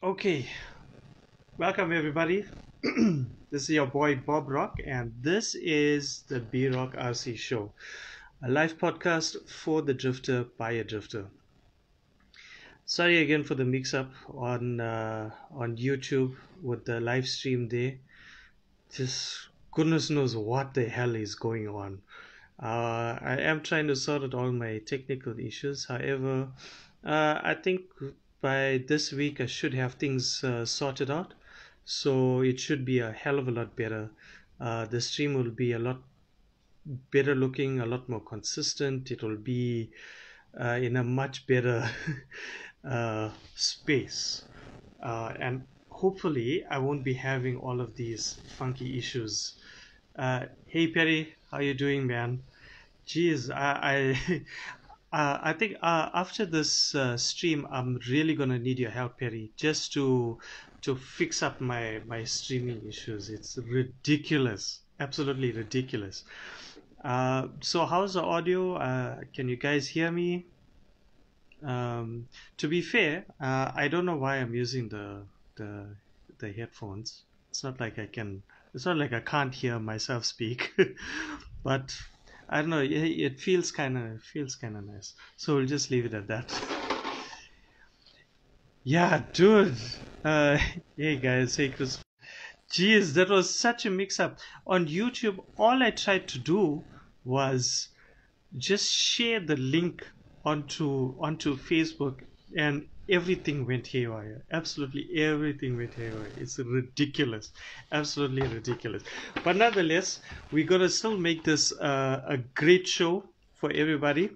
Okay, welcome everybody. this is your boy Bob Rock, and this is the B Rock RC Show, a live podcast for the drifter by a drifter. Sorry again for the mix-up on uh, on YouTube with the live stream there. Just goodness knows what the hell is going on. Uh, I am trying to sort out all my technical issues. However, uh, I think by this week I should have things uh, sorted out. So it should be a hell of a lot better. Uh, the stream will be a lot better looking, a lot more consistent. It will be uh, in a much better uh, space. Uh, and hopefully I won't be having all of these funky issues. Uh, hey Perry, how you doing, man? Jeez, I, I Uh, I think uh, after this uh, stream, I'm really gonna need your help, Perry, just to to fix up my my streaming issues. It's ridiculous, absolutely ridiculous. Uh, so how's the audio? Uh, can you guys hear me? Um, to be fair, uh, I don't know why I'm using the the the headphones. It's not like I can. It's not like I can't hear myself speak, but I don't know. It, it feels kind of feels kind of nice. So we'll just leave it at that. Yeah, dude. Uh, hey guys, hey Chris. Jeez, that was such a mix-up on YouTube. All I tried to do was just share the link onto onto Facebook, and everything went haywire. Absolutely everything went haywire. It's ridiculous, absolutely ridiculous. But nonetheless, we gotta still make this uh, a great show for everybody,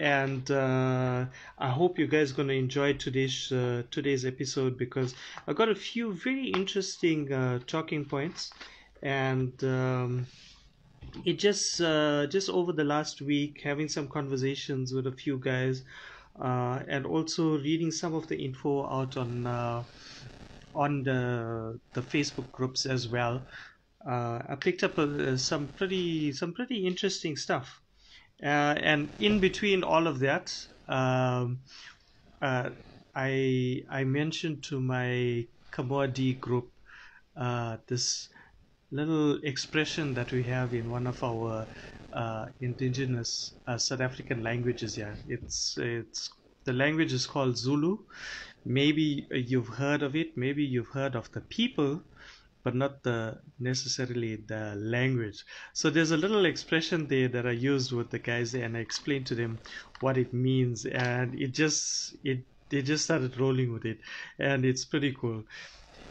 and uh, I hope you guys gonna enjoy today's uh, today's episode because I got a few very interesting uh, talking points, and. Um, it just uh, just over the last week having some conversations with a few guys uh, and also reading some of the info out on uh, on the the Facebook groups as well. Uh, I picked up uh, some pretty some pretty interesting stuff, uh, and in between all of that, um, uh, I I mentioned to my Kamodi group this little expression that we have in one of our uh, indigenous uh, South African languages. Yeah, it's it's the language is called Zulu. Maybe you've heard of it. Maybe you've heard of the people, but not the necessarily the language. So there's a little expression there that I used with the guys, and I explained to them what it means, and it just it they just started rolling with it, and it's pretty cool.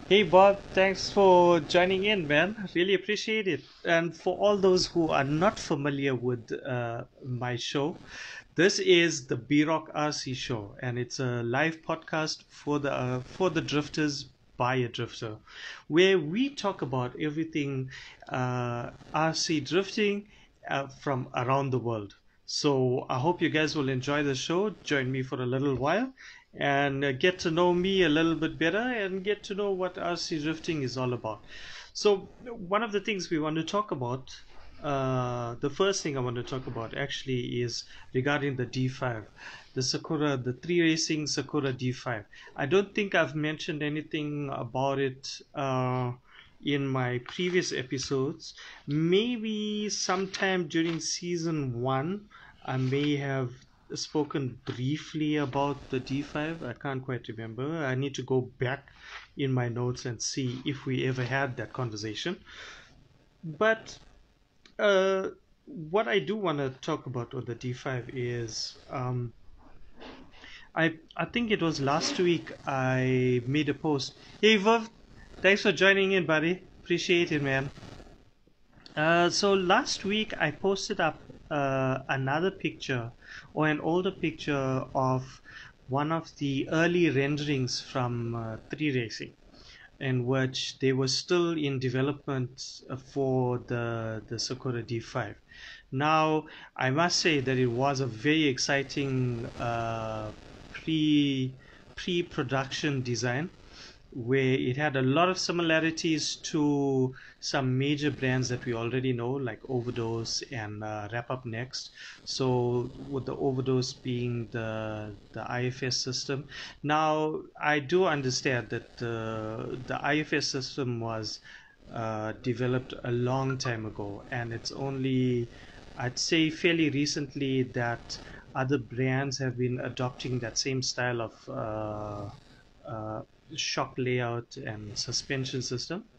Hey Bob, thanks for joining in, man. Really appreciate it. And for all those who are not familiar with uh, my show, this is the B Rock RC show, and it's a live podcast for the uh, for the drifters by a drifter, where we talk about everything uh, RC drifting uh, from around the world. So I hope you guys will enjoy the show. Join me for a little while, and uh, get to know me a little bit better and get to know what RC drifting is all about. So, one of the things we want to talk about, uh, the first thing I want to talk about actually is regarding the D5, the Sakura, the three racing Sakura D5. I don't think I've mentioned anything about it. Uh, in my previous episodes, maybe sometime during season one, I may have spoken briefly about the D5. I can't quite remember. I need to go back in my notes and see if we ever had that conversation. But uh, what I do want to talk about with the D5 is um, I I think it was last week I made a post. Hey Vav, thanks for joining in, buddy. Appreciate it, man. Uh, so last week I posted up uh, another picture or an older picture of one of the early renderings from uh, 3 Racing in which they were still in development uh, for the the Sakura D5. Now, I must say that it was a very exciting uh, pre pre production design, where it had a lot of similarities to some major brands that we already know, like Overdose and uh, Wrap Up Next. So, with the Overdose being the the IFS system, now I do understand that uh, the IFS system was uh, developed a long time ago, and it's only, I'd say, fairly recently that other brands have been adopting that same style of uh, uh, shock layout and suspension system.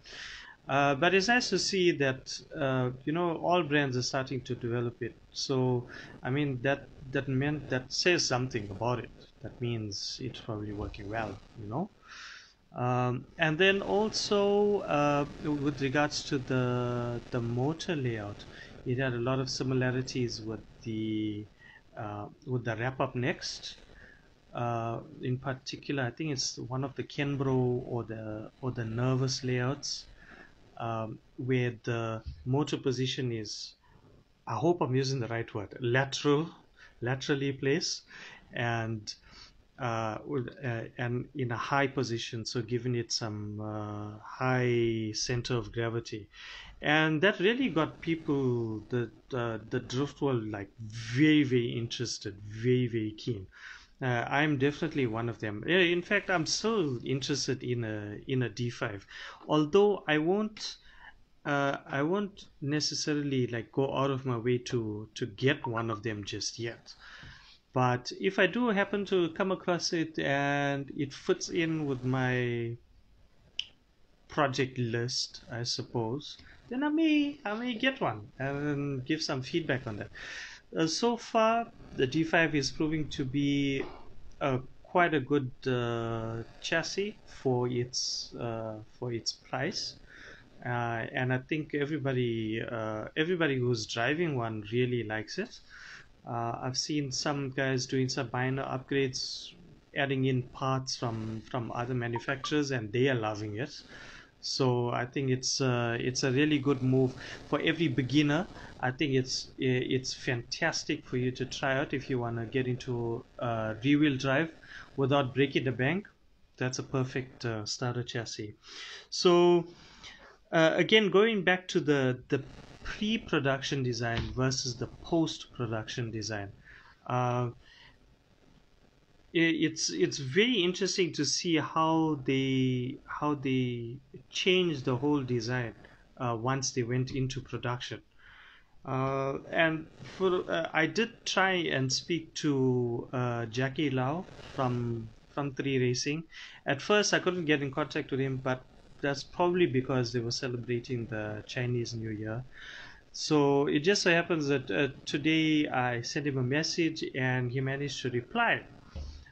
Uh, but it's nice to see that uh, you know all brands are starting to develop it. So I mean that that meant that says something about it. That means it's probably working well, you know. Um, and then also uh, with regards to the the motor layout, it had a lot of similarities with the uh, with the wrap up next uh, in particular, I think it's one of the Kenbro or the or the Nervus layouts um, where the motor position is. I hope I'm using the right word. Lateral, laterally placed, and uh, uh, and in a high position, so giving it some uh, high center of gravity, and that really got people the the, the drift world like very very interested, very very keen. Uh, I'm definitely one of them. In fact, I'm so interested in a in a D5, although I won't. Uh, I won't necessarily like go out of my way to to get one of them just yet. But if I do happen to come across it and it fits in with my project list, I suppose, then I may I may get one and give some feedback on that. Uh, so far, the D5 is proving to be a quite a good uh, chassis for its uh, for its price. Uh, and I think everybody uh, everybody who's driving one really likes it. Uh, I've seen some guys doing some minor upgrades, adding in parts from from other manufacturers, and they are loving it. So I think it's uh, it's a really good move for every beginner. I think it's it's fantastic for you to try out if you want to get into uh, rear-wheel drive without breaking the bank. That's a perfect uh, starter chassis. So uh, again, going back to the the pre-production design versus the post-production design. It's it's very interesting to see how they how they changed the whole design uh, once they went into production. Uh, and for uh, I did try and speak to uh, Jackie Lau from from Three Racing. At first, I couldn't get in contact with him, but that's probably because they were celebrating the Chinese New Year. So it just so happens that uh, today I sent him a message and he managed to reply.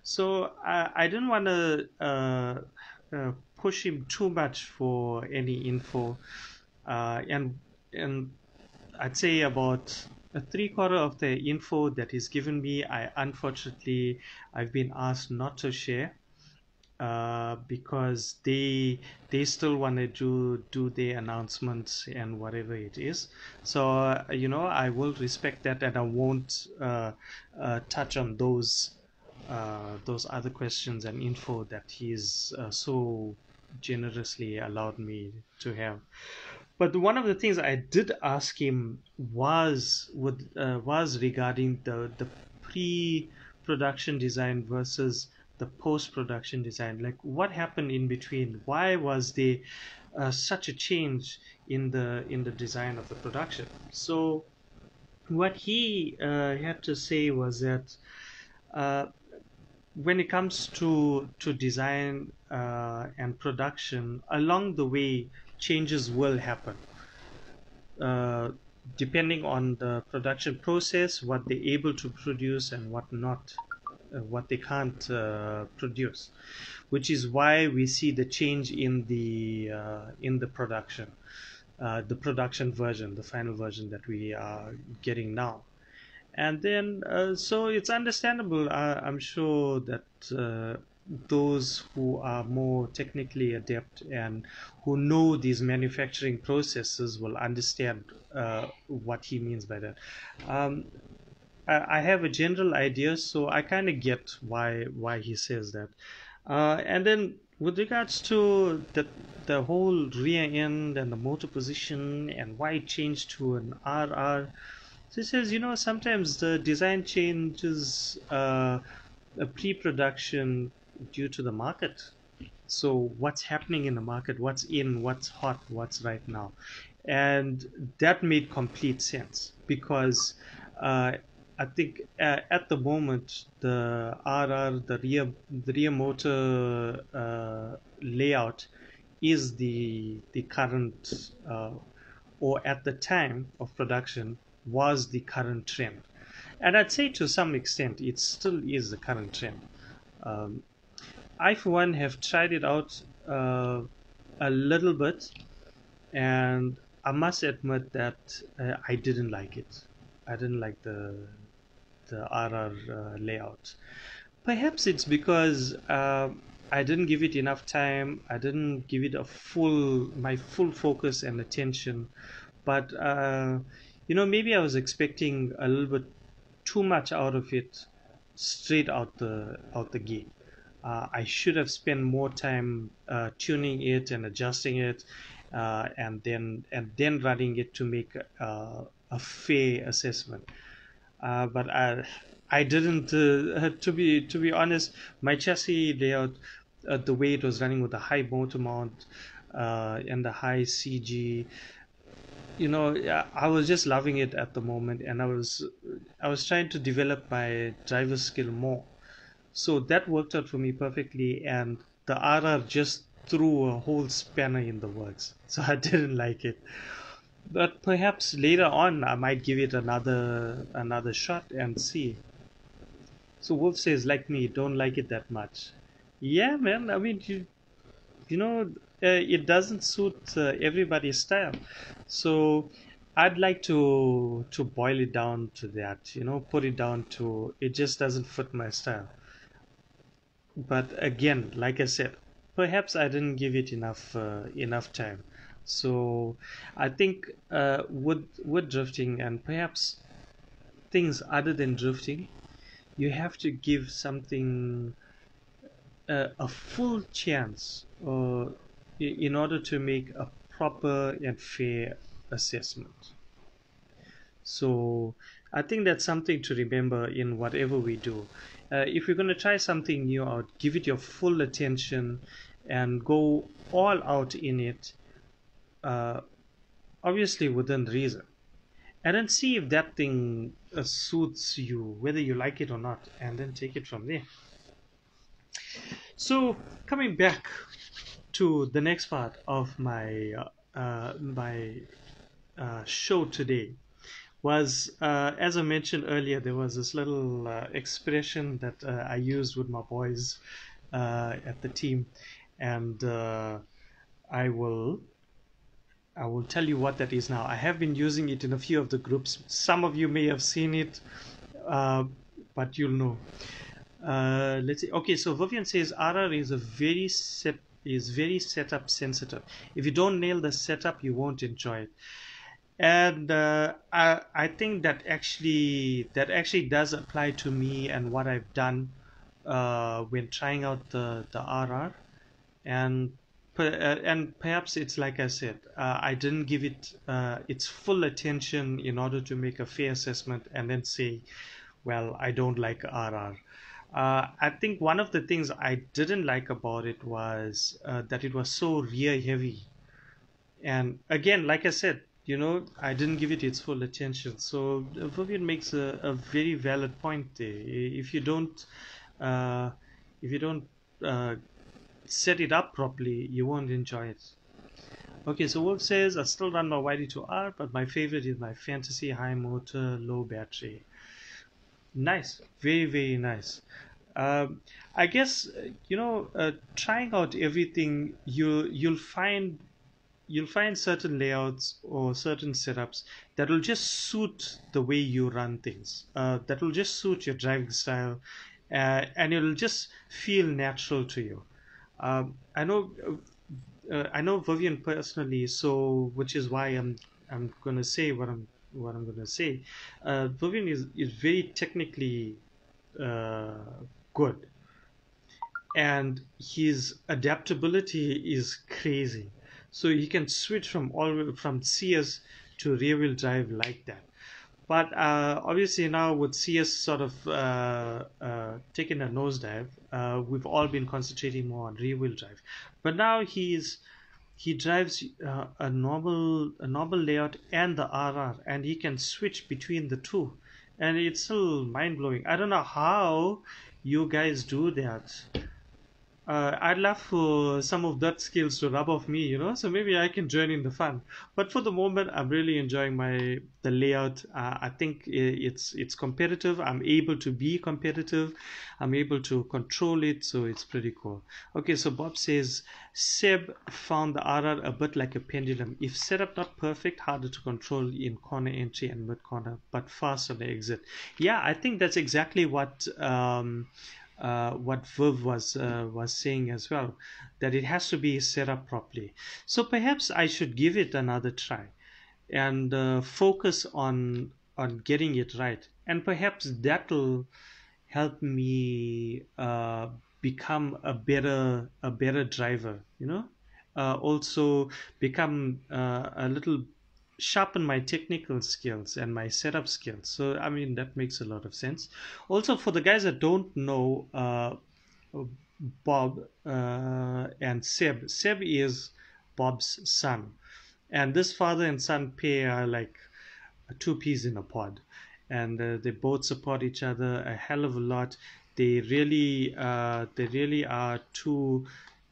So I, I didn't want to uh, uh, push him too much for any info, uh, and and I'd say about a three quarter of the info that he's given me, I unfortunately I've been asked not to share. Uh, because they they still want to do do their announcements and whatever it is. So uh, you know I will respect that and I won't uh touch on those uh, those other questions and info that he's uh, so generously allowed me to have. But one of the things I did ask him was with uh, was regarding the the pre-production design versus the post-production design. Like what happened in between? Why was there uh, such a change in the in the design of the production? So what he uh, had to say was that uh, when it comes to to design uh, and production, along the way, changes will happen. Uh, depending on the production process, what they're able to produce and what not, uh, what they can't uh, produce, which is why we see the change in the uh, in the production, uh, the production version, the final version that we are getting now and then uh, so it's understandable uh, i'm sure that uh, those who are more technically adept and who know these manufacturing processes will understand uh, what he means by that. Um, I, I have a general idea so i kind of get why why he says that. Uh, and then with regards to the the whole rear end and the motor position and why it changed to an RR, it says you know sometimes the design changes uh, a pre-production due to the market. So what's happening in the market? What's in? What's hot? What's right now? And that made complete sense because uh, I think uh, at the moment the RR, the rear, the rear motor uh, layout is the the current, uh, or at the time of production was the current trend, and I'd say to some extent it still is the current trend. Um, I for one have tried it out uh, a little bit, and I must admit that uh, I didn't like it. I didn't like the the RR uh, layout. Perhaps it's because uh, I didn't give it enough time. I didn't give it a full my full focus and attention. But uh, you know, maybe I was expecting a little bit too much out of it straight out the out the gate. Uh, I should have spent more time uh, tuning it and adjusting it, uh, and then and then running it to make uh, a fair assessment. Uh, but I I didn't. Uh, to be to be honest, my chassis layout, the way it was running with the high motor mount and the high CG, you know i was just loving it at the moment and i was i was trying to develop my driver skill more. So that worked out for me perfectly and the rr just threw a whole spanner in the works. So i didn't like it. But perhaps later on i might give it another another shot and see. So wolf says like me don't like it that much. Yeah man i mean you you know it doesn't suit uh, everybody's style. So i'd like to to boil it down to that you know put it down to it just doesn't fit my style. But again like i said perhaps i didn't give it enough uh, enough time. So i think uh, with with drifting and perhaps things other than drifting you have to give something uh, a full chance uh, in order to make a proper and fair assessment. So I think that's something to remember in whatever we do. Uh, if you're going to try something new out, give it your full attention and go all out in it, uh, obviously within reason. And then see if that thing uh, suits you, whether you like it or not, and then take it from there. So, coming back to the next part of my uh, uh, my uh, show today was uh, as I mentioned earlier there was this little uh, expression that uh, I used with my boys at the team. And I will I will tell you what that is now. I have been using it in a few of the groups. Some of you may have seen it but you'll know. Let's see. Okay so Vivian says RR is a very set is very setup sensitive. If you don't nail the setup, you won't enjoy it. And uh, I, I think that actually that actually does apply to me and what I've done uh, when trying out the the RR, and uh, and perhaps it's like I said, uh, I didn't give it uh, its full attention in order to make a fair assessment and then say, well, I don't like RR. Uh, I think one of the things I didn't like about it was uh, that it was so rear heavy. And again, like I said, you know, I didn't give it its full attention. So uh, Vivian makes a, a very valid point there. If you don't, uh, if you don't uh, set it up properly, you won't enjoy it. Okay, so Wolf says I still run my YD2R, but my favorite is my Fantasy High Motor Low Battery. Nice, very very nice. Um, I guess you know, uh, trying out everything, you you'll find you'll find certain layouts or certain setups that will just suit the way you run things. Uh, that will just suit your driving style, uh, and it'll just feel natural to you. Um, I know, uh, I know Vivian personally, so which is why I'm I'm gonna say what I'm what I'm gonna say. Uh, is is very technically uh, good, and his adaptability is crazy. So he can switch from all from CS to rear wheel drive like that. But uh, obviously now with CS sort of uh, uh, taking a nosedive, uh, we've all been concentrating more on rear wheel drive. But now he's he drives uh, a normal a normal layout and the RR, and he can switch between the two, and it's still mind blowing. I don't know how you guys do that uh, I'd love for some of that skills to rub off me, you know. So maybe I can join in the fun. But for the moment, I'm really enjoying my the layout. Uh, I think it's it's competitive. I'm able to be competitive. I'm able to control it, so it's pretty cool. Okay, so Bob says Seb found the RR a bit like a pendulum. If setup not perfect, harder to control in corner entry and mid corner, but fast on the exit. Yeah, I think that's exactly what. Um, uh, what Viv was uh, was saying as well, that it has to be set up properly. So perhaps I should give it another try, and uh, focus on on getting it right, and perhaps that'll help me uh, become a better a better driver. You know, uh, also become uh, a little sharpen my technical skills and my setup skills. So I mean that makes a lot of sense. Also for the guys that don't know uh, Bob uh, and Seb, Seb is Bob's son, and this father and son pair are like two peas in a pod, and uh, they both support each other a hell of a lot. They really, uh, they really are two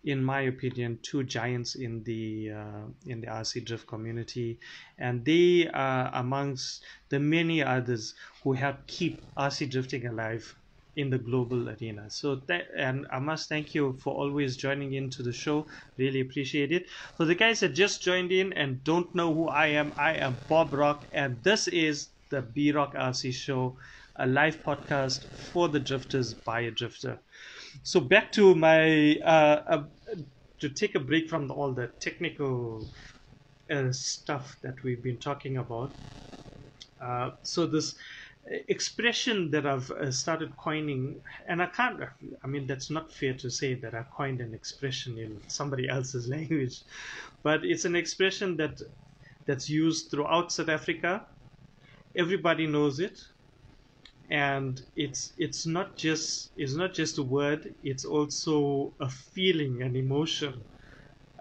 in my opinion, two giants in the uh, in the RC drift community, and they are amongst the many others who help keep RC drifting alive in the global arena. So that and I must thank you for always joining into the show. Really appreciate it. For the guys that just joined in and don't know who I am, I am Bob Rock, and this is the B Rock RC Show, a live podcast for the drifters by a drifter so back to my uh, uh, to take a break from all the technical uh, stuff that we've been talking about. Uh, so this expression that I've uh, started coining, and I can't. I mean, that's not fair to say that I coined an expression in somebody else's language, but it's an expression that that's used throughout South Africa. Everybody knows it and it's it's not just it's not just a word it's also a feeling an emotion.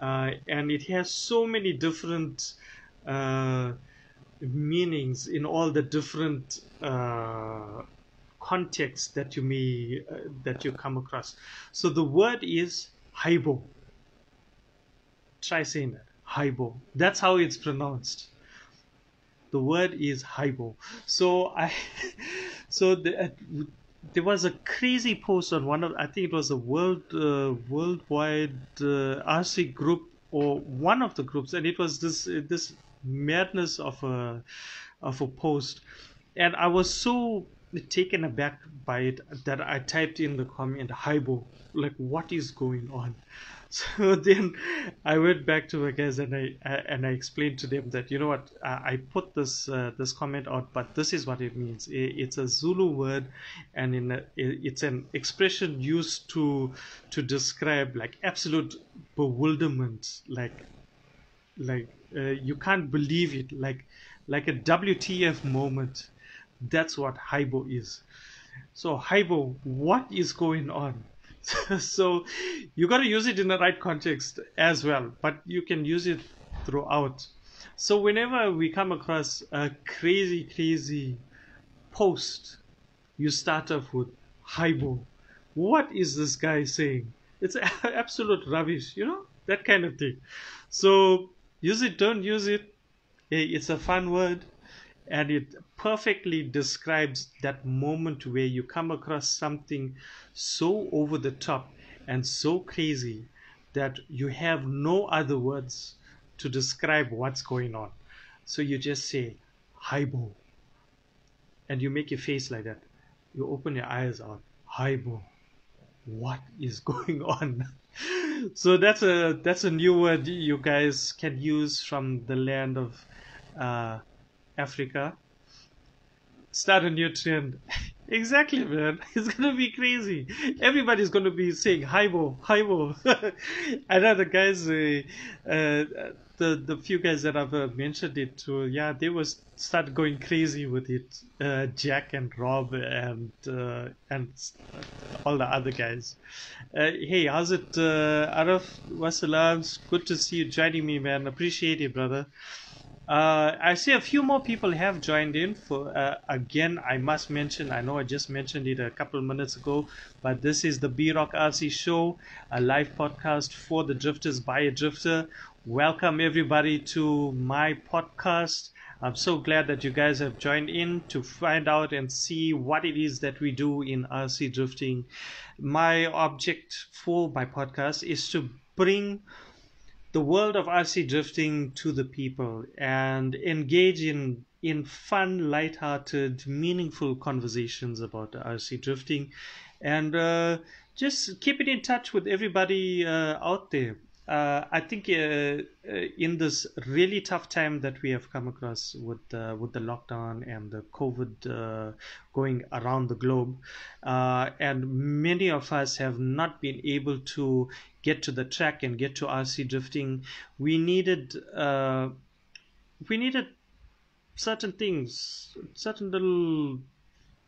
Uh, and it has so many different uh, meanings in all the different uh, contexts that you may uh, that you come across. So the word is haibo. Try saying that haibo. That's how it's pronounced the word is haibo so i so the, uh, there was a crazy post on one of I think it was a world uh, worldwide uh, RC group or one of the groups, and it was this this madness of a of a post, and I was so taken aback by it that I typed in the comment "Haibo," like what is going on. So then I went back to my guys and I, and I explained to them that you know what I put this uh, this comment out, but this is what it means. It's a Zulu word, and in a, it's an expression used to to describe like absolute bewilderment, like like uh, you can't believe it, like like a WTF moment. That's what Haibo is. So Haibo, what is going on? so you got to use it in the right context as well but you can use it throughout. So whenever we come across a crazy crazy post you start off with haibo what is this guy saying? It's absolute rubbish you know that kind of thing. So use it don't use it. It's a fun word and it perfectly describes that moment where you come across something so over the top and so crazy that you have no other words to describe what's going on. So you just say, Haibo. And you make your face like that. You open your eyes out. Haibo. What is going on? so that's a that's a new word you guys can use from the land of uh, Africa. Start a new trend. Exactly, man. It's gonna be crazy. Everybody's gonna be saying Haibo, Haibo. I know the guys, uh, uh, the the few guys that I've uh, mentioned it to, yeah, they was start going crazy with it. Uh, Jack and Rob and uh, and all the other guys. Uh, hey, how's it, uh, Araf? Wassalams. Good to see you joining me, man. Appreciate it, brother. Uh, I see a few more people have joined in. For uh, again, I must mention. I know I just mentioned it a couple of minutes ago, but this is the B Rock RC Show, a live podcast for the drifters by a drifter. Welcome everybody to my podcast. I'm so glad that you guys have joined in to find out and see what it is that we do in RC drifting. My object for my podcast is to bring the world of RC drifting to the people and engage in in fun, light-hearted, meaningful conversations about RC drifting, and uh, just keep it in touch with everybody uh, out there. Uh, I think uh, uh, in this really tough time that we have come across with uh, with the lockdown and the COVID going around the globe, and many of us have not been able to get to the track and get to RC drifting, we needed we needed certain things, certain little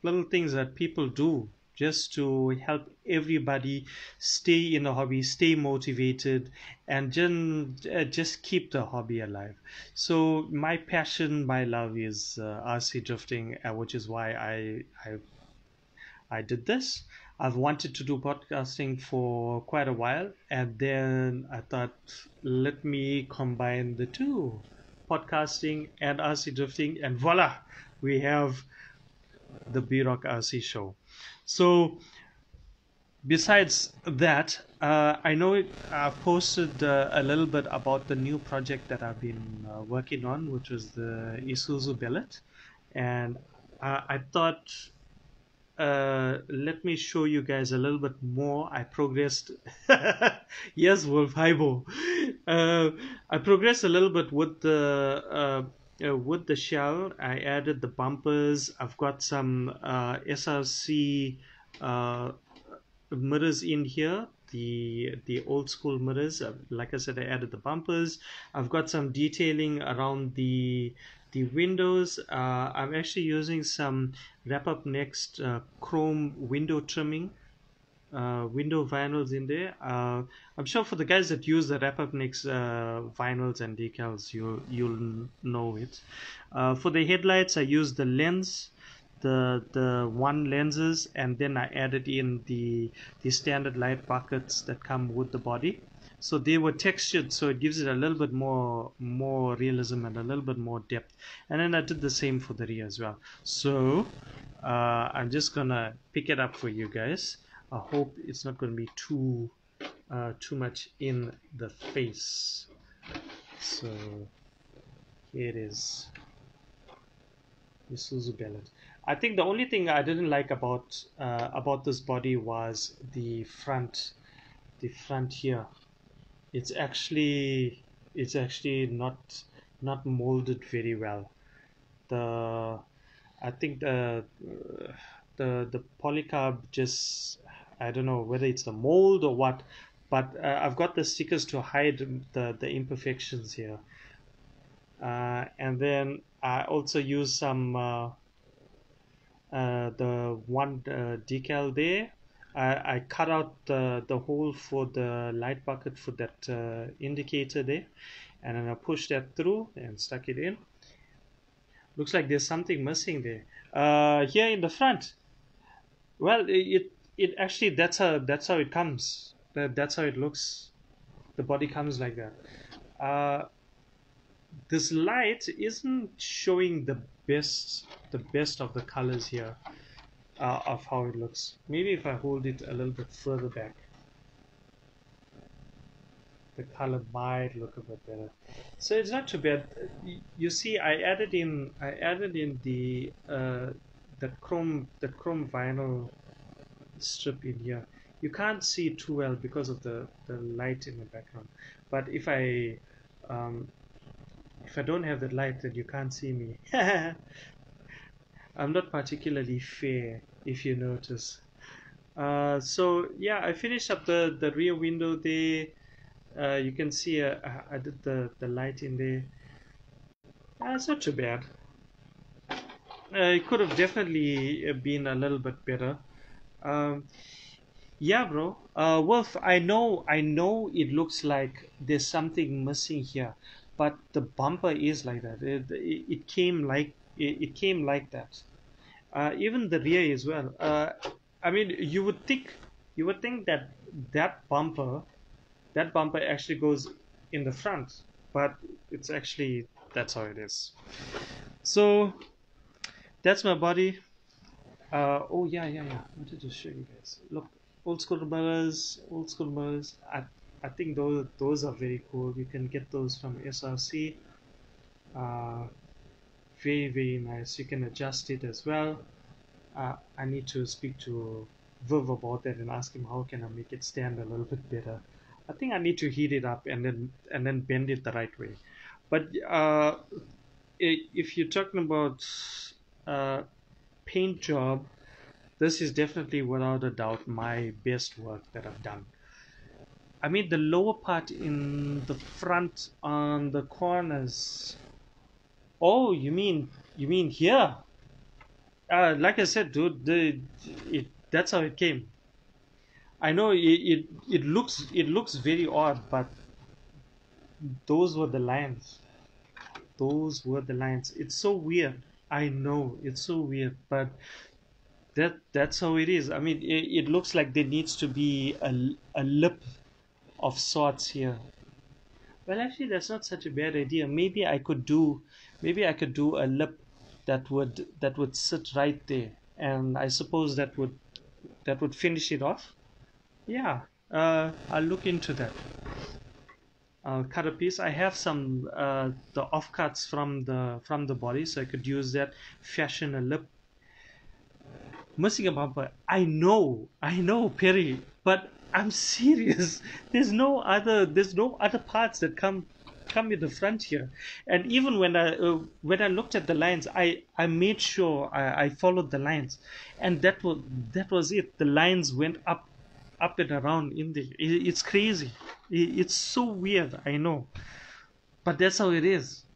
little things that people do just to help everybody stay in the hobby, stay motivated, and just, uh, just keep the hobby alive. So my passion, my love is uh, RC drifting, uh, which is why I I I did this. I've wanted to do podcasting for quite a while, and then I thought, let me combine the two, podcasting and RC drifting, and voila, we have the B Rock RC show. So, besides that, uh, I know I've posted uh, a little bit about the new project that I've been uh, working on, which is the Isuzu Bellett, and I thought uh, let me show you guys a little bit more. I progressed. yes, Wolf Haibo. Uh, I progressed a little bit with the uh, uh, with the shell. I added the bumpers. I've got some uh, SRC uh, mirrors in here the the old school mirrors like i said i added the bumpers i've got some detailing around the the windows uh, i'm actually using some wrap up next uh, chrome window trimming uh, window vinyls in there. Uh, I'm sure for the guys that use the wrap up next uh, vinyls and decals, you'll you'll know it. Uh, for the headlights, I use the lens the the one lenses and then I added in the the standard light buckets that come with the body so they were textured so it gives it a little bit more more realism and a little bit more depth. And then I did the same for the rear as well. So uh, I'm just gonna pick it up for you guys. I hope it's not gonna be too uh, too much in the face. So here it is. Isuzu Bellett I think the only thing I didn't like about uh, about this body was the front, the front here. It's actually it's actually not not molded very well. The I think the the the polycarb just I don't know whether it's the mold or what, but uh, I've got the stickers to hide the the imperfections here. Uh, and then I also use some uh, uh, the one uh, decal there I, I cut out the, the hole for the light bucket for that uh, indicator there. And then I pushed that through and stuck it in. Looks like there's something missing there. Uh, here in the front. Well it it actually that's how that's how it comes. That, that's how it looks. The body comes like that. Uh, this light isn't showing the best the best of the colors here uh, of how it looks. Maybe if I hold it a little bit further back the color might look a bit better. So it's not too bad. You see I added in I added in the uh, that chrome that chrome vinyl strip in here. You can't see it too well because of the the light in the background. But if I um, if I don't have that light then you can't see me I'm not particularly fair if you notice. Uh, so yeah, I finished up the the rear window there. Uh, you can see uh, I did the the light in there. Uh, it's not too bad. Uh, it could have definitely been a little bit better. Um, yeah, bro. Uh, Wolf, I know, I know. It looks like there's something missing here, but the bumper is like that. It, it came like it, it came like that. Uh, even the rear as well. Uh, I mean, you would think you would think that that bumper, that bumper actually goes in the front, but it's actually that's how it is. So that's my body. Uh, oh yeah, yeah, yeah. I wanted to show you guys. Look, old school mirrors, old school mirrors. I I think those those are very cool. You can get those from SRC. Very very nice. You can adjust it as well. Uh, I need to speak to Viv about that and ask him how can I make it stand a little bit better. I think I need to heat it up and then and then bend it the right way. But uh, if you're talking about uh, paint job, this is definitely without a doubt my best work that I've done. I mean the lower part in the front on the corners. Oh, you mean you mean here? Uh, like I said, dude, the it that's how it came. I know it, it it looks it looks very odd, but those were the lines. Those were the lines. It's so weird. I know it's so weird, but that that's how it is. I mean, it, it looks like there needs to be a, a lip of sorts here. Well, actually, that's not such a bad idea. Maybe I could do, maybe I could do a lip that would that would sit right there, and I suppose that would that would finish it off. Yeah, uh, I'll look into that. I'll cut a piece. I have some uh, the offcuts from the from the body, so I could use that fashion a lip. Missing a bumper. I know, I know, Perry, but I'm serious. There's no other. There's no other parts that come come in the front here. And even when I uh, when I looked at the lines, I I made sure I, I followed the lines, and that was that was it. The lines went up up and around in there. It, it's crazy. It, it's so weird. I know, but that's how it is.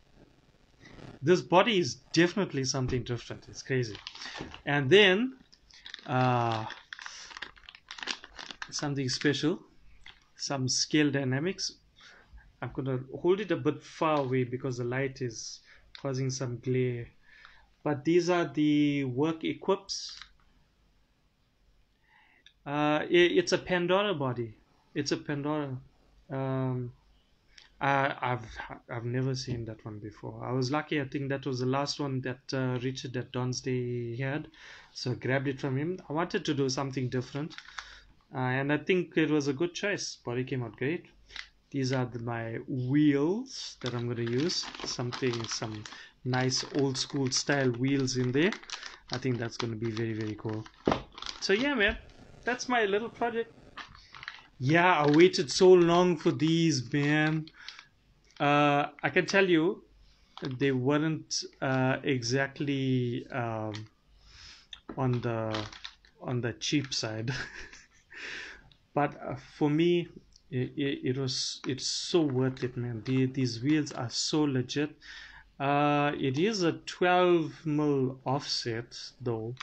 This body is definitely something different. It's crazy. And then, uh, something special, some scale dynamics I'm gonna hold it a bit far away because the light is causing some glare but these are the work equips uh, it, it's a Pandora body it's a Pandora um, I, I've I've never seen that one before. I was lucky. I think that was the last one that uh, Richard at Donsday had, so I grabbed it from him. I wanted to do something different, uh, and I think it was a good choice. Body came out great these are the, my wheels that I'm going to use. Something some nice old school style wheels in there. I think that's going to be very very cool. So yeah man that's my little project. Yeah I waited so long for these man. Uh, I can tell you they weren't uh, exactly um, on the on the cheap side. But uh, for me it, it, was it's so worth it man. The, these wheels are so legit. Uh it is a 12 mil offset though.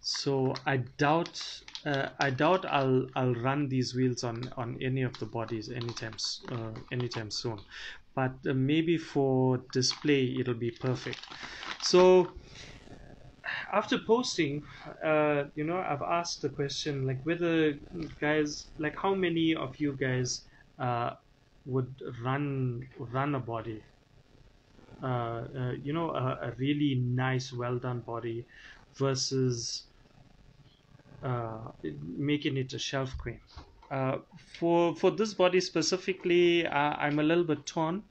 So i doubt uh, i doubt i'll i'll run these wheels on on any of the bodies anytime uh, anytime soon. But uh, maybe for display it'll be perfect. So after posting, uh, you know, I've asked the question like whether guys, like how many of you guys uh, would run run a body, uh, uh you know, a, a, really nice, well done body, versus uh, making it a shelf queen. Uh, for for this body specifically, I'm a little bit torn.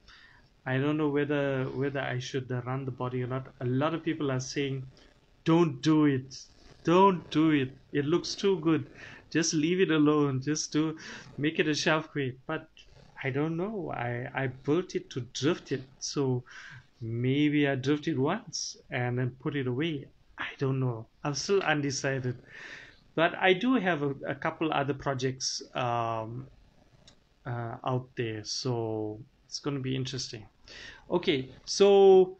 I don't know whether whether I should run the body or not. A lot of people are saying don't do it. Don't do it. It looks too good. Just leave it alone. Just to make it a shelf queen but i don't know. I i built it to drift it. So maybe i drift it once and then put it away. I don't know. I'm still undecided. But I do have a, a couple other projects um, uh, out there, so it's going to be interesting. Okay, so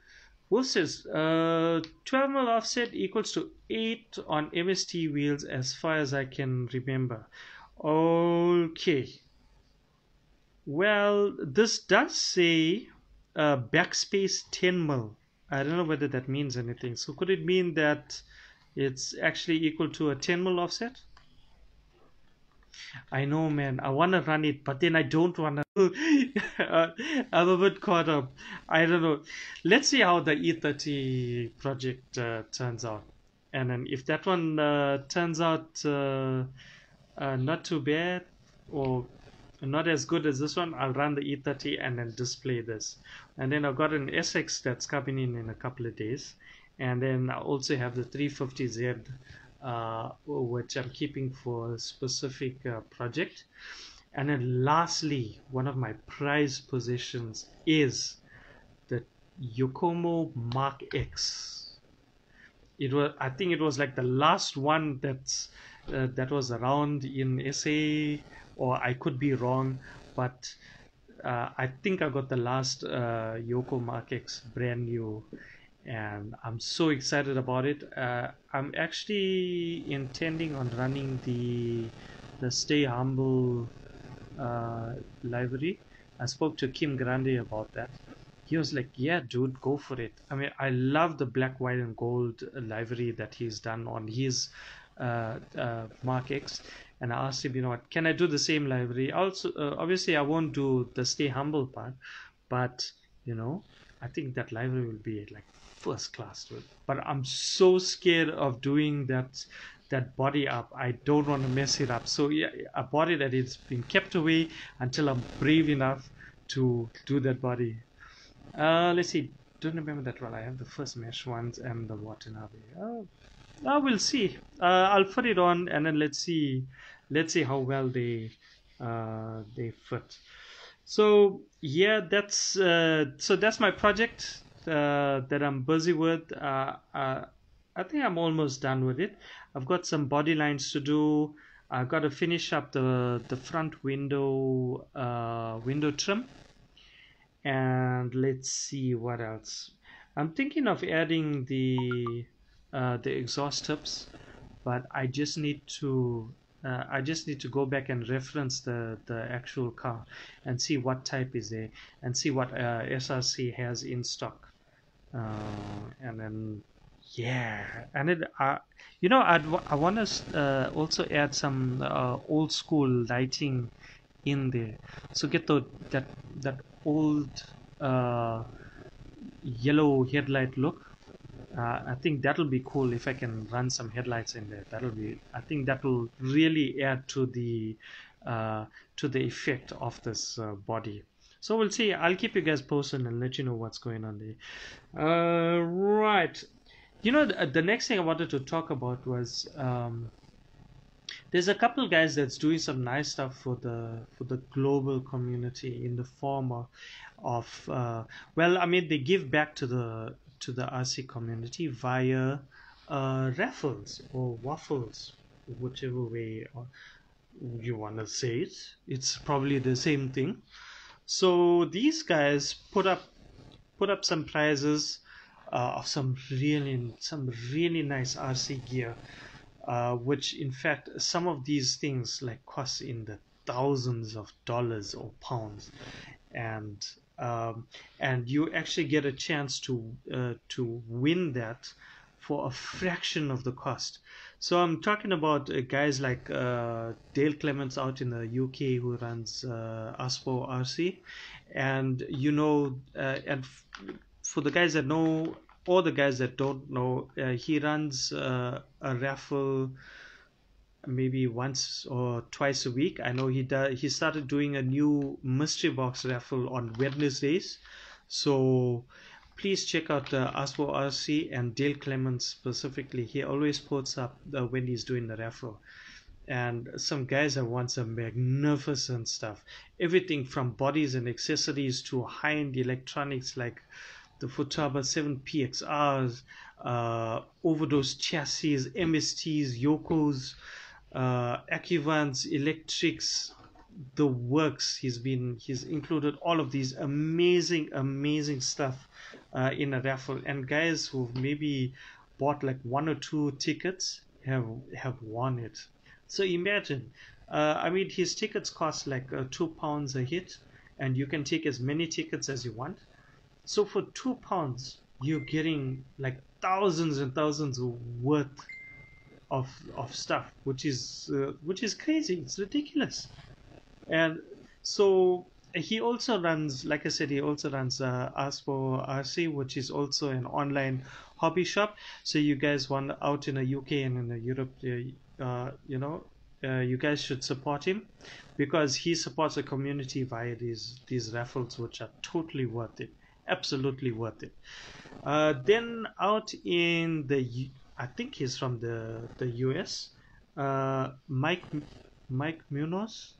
Wolf says uh, 12 mil offset equals to 8 on MST wheels as far as I can remember. Okay. Well, this does say uh, backspace 10 mil. I don't know whether that means anything. So could it mean that it's actually equal to a 10 mil offset? I know, man. I want to run it, but then I don't want to. I'm a bit caught up. I don't know. Let's see how the E30 project uh, turns out. And then if that one uh, turns out uh, uh not too bad or not as good as this one, I'll run the E30 and then display this. And then I've got an SX that's coming in in a couple of days. And then I also have the 350Z, uh, which I'm keeping for a specific uh, project. And then lastly, one of my prized possessions is the Yokomo Mark X. It was, I think it was like the last one that's uh, that was around in SA or I could be wrong, but uh, I think I got the last uh, Yoko Mark X brand new, and I'm so excited about it. Uh, I'm actually intending on running the the Stay Humble uh, library. I spoke to Kim Grande about that. He was like, "Yeah, dude, go for it." I mean, I love the black, white, and gold library that he's done on his uh, uh, Mark X, and I asked him, you know what, can I do the same library? Also, uh, obviously, I won't do the stay humble part, but you know, I think that library will be like first class, dude. But I'm so scared of doing that that body up. I don't want to mess it up. So yeah, a body that is being kept away until I'm brave enough to do that body. Uh, let's see. Don't remember that well. I have the first mesh ones and the Watanabe. Oh, uh, we'll see. Uh, I'll put it on and then let's see. Let's see how well they uh, they fit. So yeah, that's uh, so that's my project uh, that I'm busy with. Uh, uh, I think I'm almost done with it. I've got some body lines to do. I've got to finish up the the front window uh, window trim. And let's see what else. I'm thinking of adding the uh, the exhaust tips but I just need to uh, I just need to go back and reference the the actual car and see what type is there and see what uh, SRC has in stock and then yeah and it uh, you know I'd, I want to uh, also add some uh, old school lighting in there so get the that that old uh, yellow headlight look uh, I think that'll be cool if I can run some headlights in there. That'll be, I think that will really add to the uh, to the effect of this uh, body. So we'll see. I'll keep you guys posted and let you know what's going on there. Uh, right. You know, the, the, next thing I wanted to talk about was um, there's a couple guys that's doing some nice stuff for the for the global community in the form of, of uh, well, I mean they give back to the to the RC community via uh, raffles or waffles, whichever way you want to say it. It's probably the same thing. So these guys put up put up some prizes uh, of some really some really nice RC gear, uh, which in fact some of these things like cost in the thousands of dollars or pounds, and um, and you actually get a chance to uh, to win that for a fraction of the cost. So I'm talking about uh, guys like uh, Dale Clements out in the UK who runs uh, Asbo RC, and you know, uh, and f- for the guys that know, or the guys that don't know, uh, he runs uh, a raffle maybe once or twice a week. I know he does. He started doing a new mystery box raffle on Wednesdays, so please check out uh, Asbo RC and Dale Clements specifically. He always puts up uh, when he's doing the raffle. And some guys have won some magnificent stuff. Everything from bodies and accessories to high end electronics like the Futaba 7 PXRs, uh, overdose chassis, MSTs, Yokos, uh, Acuvances, electrics, the works. He's been he's included all of these amazing, amazing stuff uh, in a raffle. And guys who maybe bought like one or two tickets have have won it. So imagine, uh, I mean, his tickets cost like uh, two pounds a hit, and you can take as many tickets as you want. So for two pounds, you're getting like thousands and thousands worth of of stuff, which is uh, which is crazy. It's ridiculous. And so he also runs, like I said, he also runs uh, Asbo RC, which is also an online hobby shop. So you guys want out in the UK and in the Europe, uh, uh, you know, uh, you guys should support him because he supports the community via these these raffles, which are totally worth it, absolutely worth it. Uh, then out in the, I think he's from the the US, uh, Mike Mike Munoz.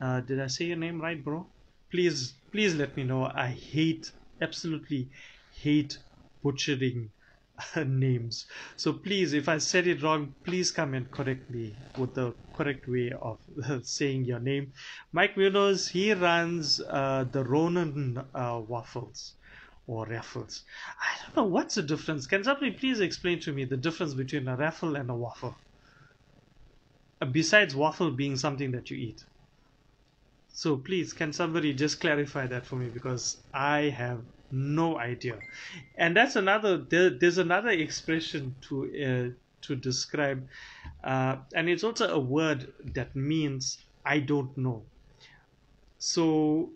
Uh, did I say your name right, bro? Please, please let me know. I hate, absolutely hate butchering names. So please, if I said it wrong, please come and correct me with the correct way of saying your name. Mike Munoz, he runs uh, the Ronan uh, waffles or raffles. I don't know what's the difference. Can somebody please explain to me the difference between a raffle and a waffle? Uh, besides waffle being something that you eat. So please, can somebody just clarify that for me because I have no idea. And that's another. There, there's another expression to uh, to describe, uh, and it's also a word that means I don't know. So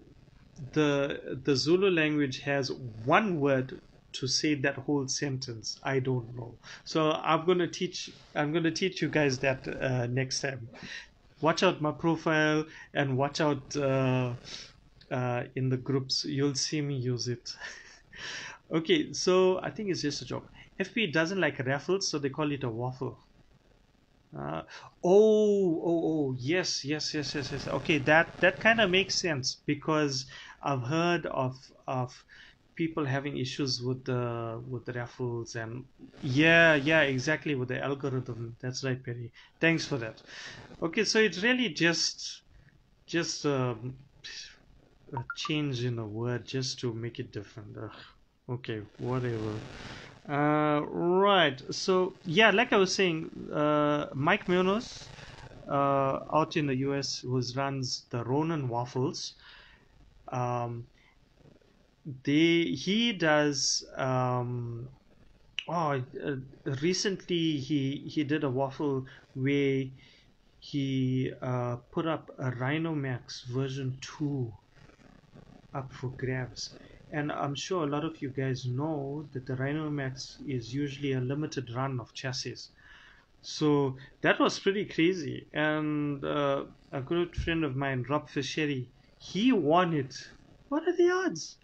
the the Zulu language has one word to say that whole sentence i don't know so i'm going to teach i'm going to teach you guys that uh, next time watch out my profile and watch out uh, uh, in the groups. You'll see me use it. Okay so i think it's just a joke. Fp doesn't like raffles so they call it a waffle. Uh, oh oh oh yes yes yes yes yes. Okay that that kind of makes sense because i've heard of of people having issues with the with the raffles and yeah yeah exactly with the algorithm. That's right perry. Thanks for that. Okay so it's really just just um, a change in a word just to make it different. Ugh. okay whatever. Uh, right. So yeah like i was saying uh, mike munoz uh, out in the us who runs the ronan waffles um, they he does um oh uh, recently he he did a waffle where he uh, put up a Rhinomax version 2 up for grabs. And I'm sure a lot of you guys know that the Rhinomax is usually a limited run of chassis. So that was pretty crazy. And uh, a good friend of mine Rob Fischeri he won it. What are the odds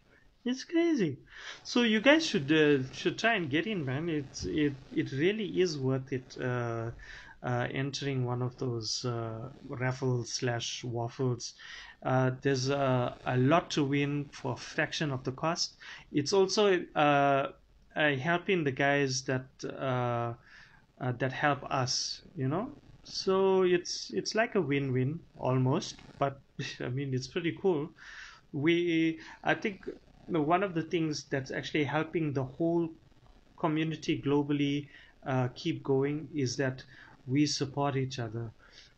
it's crazy. So you guys should uh, should try and get in, man. It's it it really is worth it. Uh, uh, entering one of those uh, raffles slash waffles. Uh, there's a, a lot to win for a fraction of the cost. It's also uh, helping the guys that uh, uh, that help us, you know. So it's it's like a win-win almost, but I mean it's pretty cool. We I think one of the things that's actually helping the whole community globally uh, keep going is that we support each other.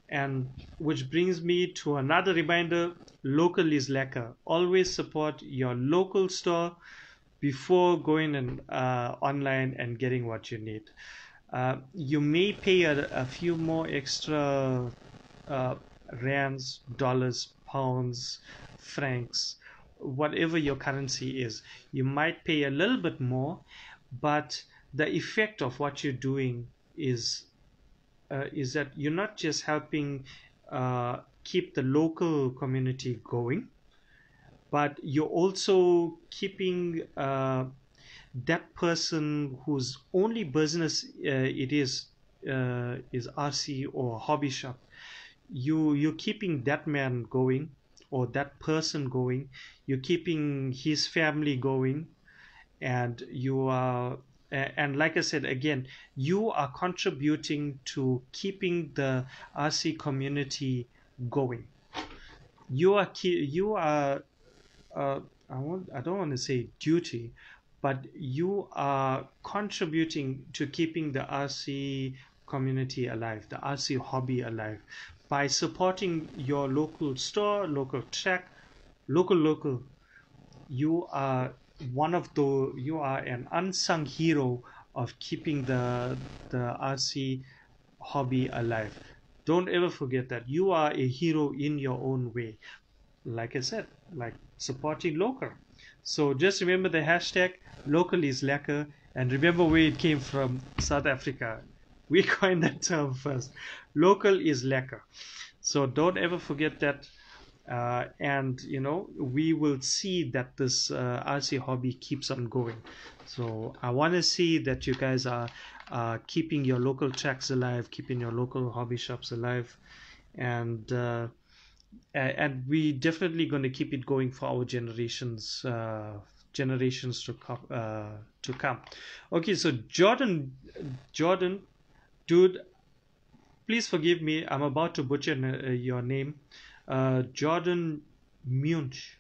And which brings me to another reminder local is lekker always support your local store before going uh, online and getting what you need. Uh, you may pay a, a few more extra uh, rands dollars pounds francs whatever your currency is. You might pay a little bit more, but the effect of what you're doing is uh, is that you're not just helping uh, keep the local community going, but you're also keeping uh, that person whose only business uh, it is uh, is RC or hobby shop. You you're keeping that man going or that person going you're keeping his family going and you are and like I said again, you are contributing to keeping the RC community going. You are you are uh, I want I don't want to say duty, but you are contributing to keeping the RC community alive, the RC hobby alive, by supporting your local store, local track, local local. You are one of the you are an unsung hero of keeping the the RC hobby alive. Don't ever forget that you are a hero in your own way. Like I said, like supporting local. So just remember the hashtag local is lekker and remember where it came from South Africa. We coined that term first. Local is lekker. So don't ever forget that uh, and you know we will see that this uh, RC hobby keeps on going. So I want to see that you guys are uh, keeping your local tracks alive, keeping your local hobby shops alive, and uh, and we definitely going to keep it going for our generations uh, generations to come uh, to come. Okay, so Jordan, Jordan, dude, please forgive me. I'm about to butcher your name uh, Jordan Munch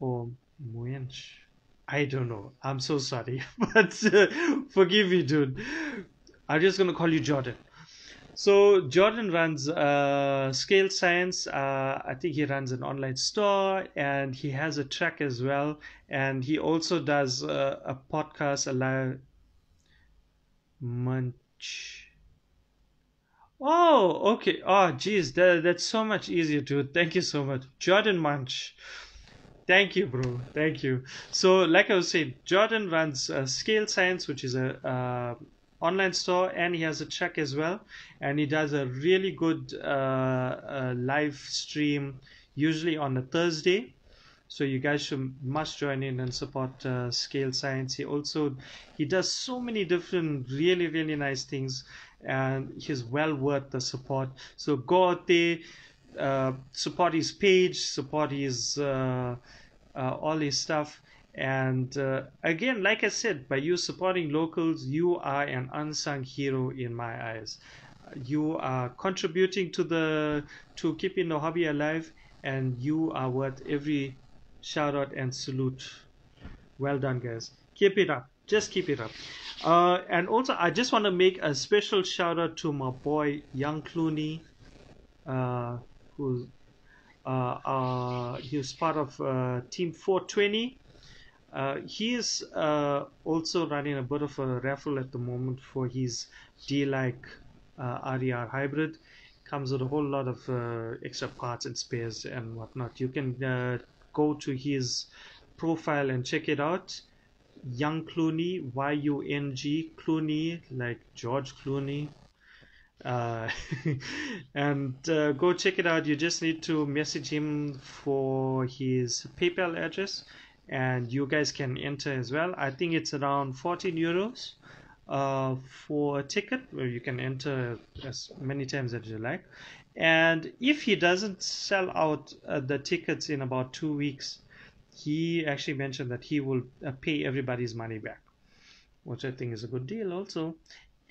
or Munch. I don't know. I'm so sorry, but uh, forgive me, dude. I'm just gonna call you Jordan. So Jordan runs uh, Scale Science. Uh, I think he runs an online store and he has a track as well. And he also does uh, a podcast, a live munch Oh, okay. Oh, geez, that, that's so much easier, dude. Thank you so much. Jordan Munch. Thank you, bro. Thank you. So, like I was saying, Jordan runs uh, Scale Science, which is a uh, online store, and he has a check as well. And he does a really good uh, uh live stream, usually on a Thursday. So you guys should must join in and support uh, Scale Science. He also he does so many different, really really nice things and he's well worth the support. So go out there, uh, support his page, support his uh, uh, all his stuff. And uh, again, like I said, by you supporting locals, you are an unsung hero in my eyes. You are contributing to the to keeping the hobby alive, and you are worth every shout out and salute. Well done, guys. Keep it up. Just keep it up. Uh, and also, I just want to make a special shout out to my boy Yung Clooney, uh, who's uh, uh, he's part of uh, Team 420. Uh, he is also running a bit of a raffle at the moment for his D-like RER hybrid. Comes with a whole lot of extra parts and spares and whatnot. You can go to his profile and check it out. Yung Clooney, Y U N G Clooney, like George Clooney. Uh, and uh, go check it out. You just need to message him for his PayPal address, and you guys can enter as well. I think it's around 14 euros uh, for a ticket where you can enter as many times as you like. And if he doesn't sell out uh, the tickets in about two weeks, he actually mentioned that he will uh, pay everybody's money back, which I think is a good deal also.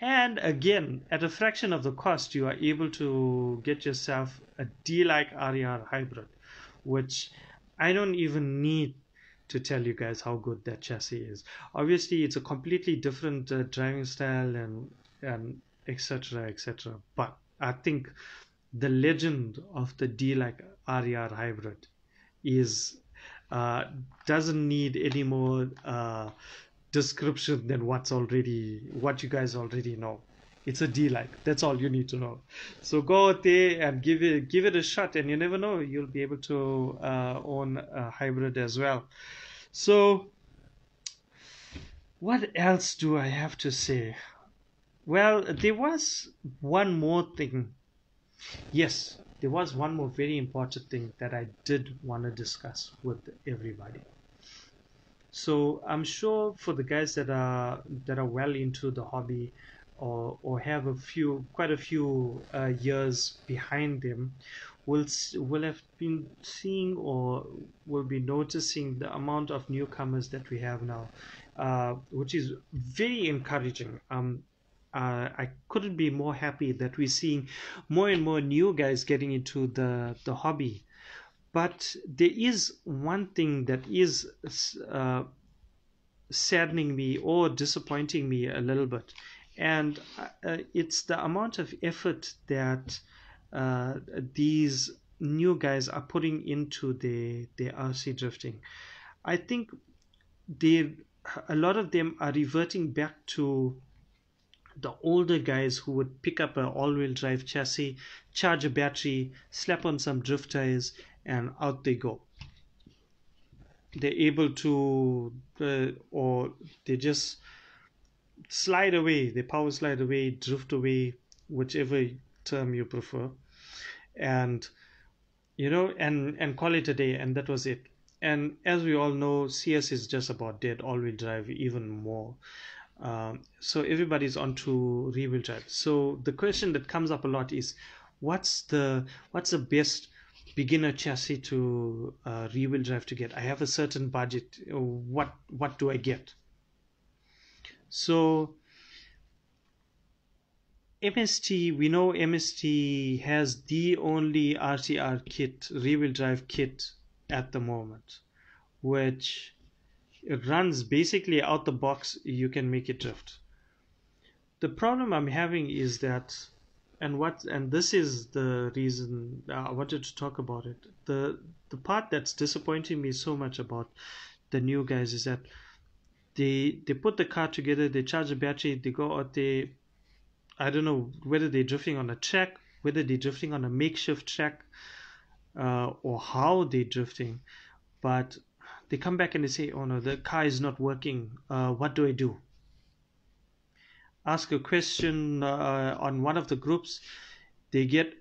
And again, at a fraction of the cost, you are able to get yourself a D-like RER hybrid, which I don't even need to tell you guys how good that chassis is. Obviously, it's a completely different uh, driving style and and etc. etc. But I think the legend of the D-like RER hybrid is uh, doesn't need any more uh, description than what's already what you guys already know. It's a D like. That's all you need to know. So go out there and give it give it a shot, and you never know you'll be able to uh, own a hybrid as well. So what else do I have to say? Well, there was one more thing. Yes, there was one more very important thing that I did want to discuss with everybody. So I'm sure for the guys that are that are well into the hobby, or or have a few quite a few uh, years behind them, will will have been seeing or will be noticing the amount of newcomers that we have now, uh, which is very encouraging. Um, uh, I couldn't be more happy that we're seeing more and more new guys getting into the the hobby. But there is one thing that is uh, saddening me or disappointing me a little bit, and uh, it's the amount of effort that uh, these new guys are putting into their their RC drifting. I think they a lot of them are reverting back to the older guys who would pick up an all-wheel drive chassis, charge a battery, slap on some drift tires, and out they go. They're able to, uh, or they just slide away, they power slide away, drift away, whichever term you prefer, and you know, and and call it a day, and that was it. And as we all know, CS is just about dead. All-wheel drive, even more. Um, so everybody's onto rear-wheel drive. So the question that comes up a lot is, what's the what's the best beginner chassis to uh, rear-wheel drive to get? I have a certain budget. What what do I get? So MST, we know MST has the only RTR kit, rear-wheel drive kit at the moment, which runs basically out the box you can make it drift. The problem i'm having is that and what and this is the reason i wanted to talk about it. The the part that's disappointing me so much about the new guys is that they they put the car together they charge the battery they go out there i don't know whether they're drifting on a track whether they're drifting on a makeshift track uh, or how they're drifting but they come back and they say, "Oh no, the car is not working. Uh, what do I do?" Ask a question uh, on one of the groups, they get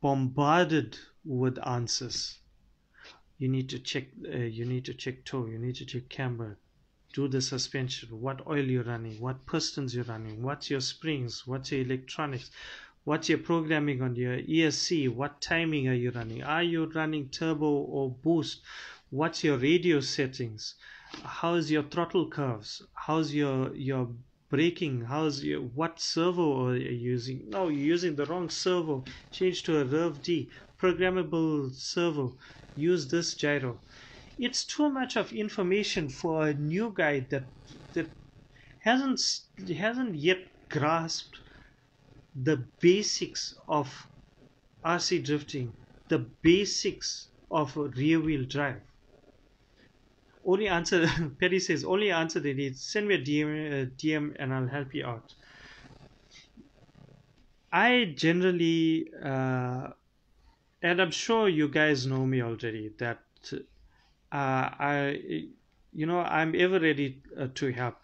bombarded with answers. You need to check. Uh, you need to check toe. You need to check camber. Do the suspension. What oil you're running? What pistons you're running? What's your springs? What's your electronics? What's your programming on your ESC? What timing are you running? Are you running turbo or boost? What's your radio settings? How's your throttle curves? How's your your braking? How's your what servo are you using? No you're using the wrong servo. Change to a Reve D. Programmable servo. Use this gyro. It's too much of information for a new guy that that hasn't hasn't yet grasped the basics of RC drifting the basics of rear wheel drive only answer Perry says only answer they need send me a DM, uh, DM and I'll help you out. I generally uh, and I'm sure you guys know me already that uh, I you know I'm ever ready uh, to help.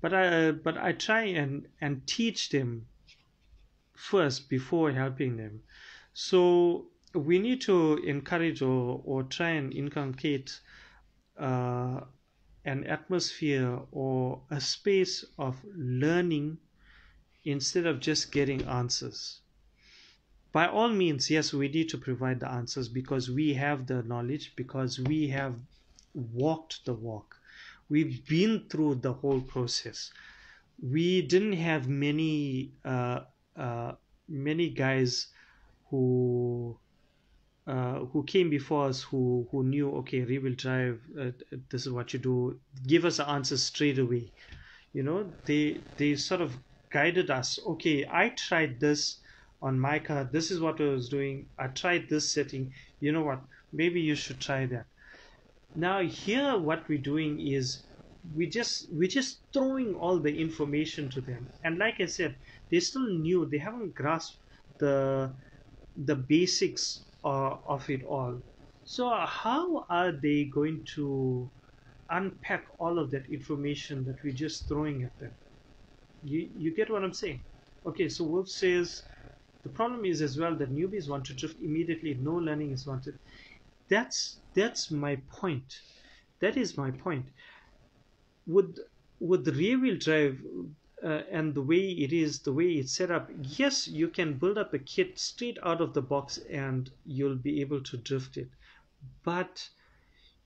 But I but I try and and teach them first before helping them. So we need to encourage or, or try and inculcate uh, an atmosphere or a space of learning instead of just getting answers. By all means, yes, we need to provide the answers because we have the knowledge, because we have walked the walk. We've been through the whole process. We didn't have many uh, uh, many guys who uh, who came before us who who knew okay rear-wheel drive uh, this is what you do. Give us the answers straight away. You know they they sort of guided us. Okay i tried this on my car. This is what i was doing. I tried this setting. You know what? Maybe you should try that. Now here what we're doing is we just we're just throwing all the information to them. And like i said they're still new. They haven't grasped the the basics uh, of it all. So, how are they going to unpack all of that information that we're just throwing at them? You, you get what I'm saying? Okay, so Wolf says the problem is as well that newbies want to drift immediately, no learning is wanted. That's that's my point. That is my point. With with rear wheel drive, uh, and the way it is, the way it's set up, yes, you can build up a kit straight out of the box and you'll be able to drift it. But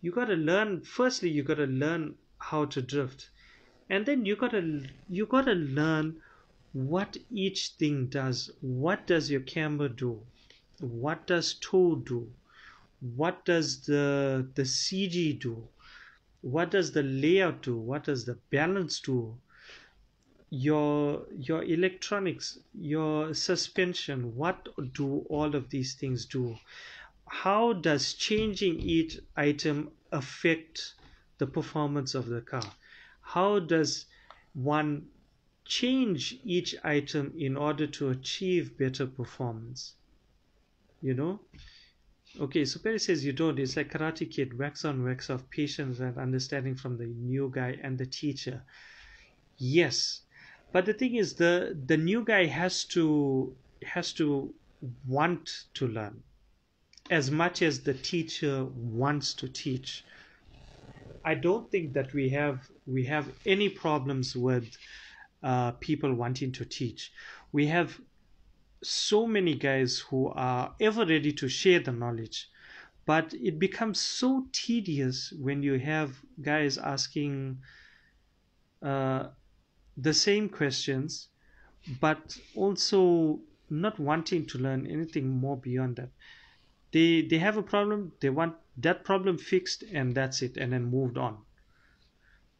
you got to learn, firstly, you got to learn how to drift. And then you got to you got to learn what each thing does. What does your camber do? What does toe do? What does the the CG do? What does the layout do? What does the balance do? Your your electronics your suspension what do all of these things do? How does changing each item affect the performance of the car? How does one change each item in order to achieve better performance? You know? Okay so perry says you don't. It's like karate kid wax on wax off patience and understanding from the new guy and the teacher. Yes but the thing is the the new guy has to has to want to learn as much as the teacher wants to teach. I don't think that we have we have any problems with uh, people wanting to teach. We have so many guys who are ever ready to share the knowledge but it becomes so tedious when you have guys asking uh, the same questions but also not wanting to learn anything more beyond that. They they have a problem they want that problem fixed and that's it and then moved on.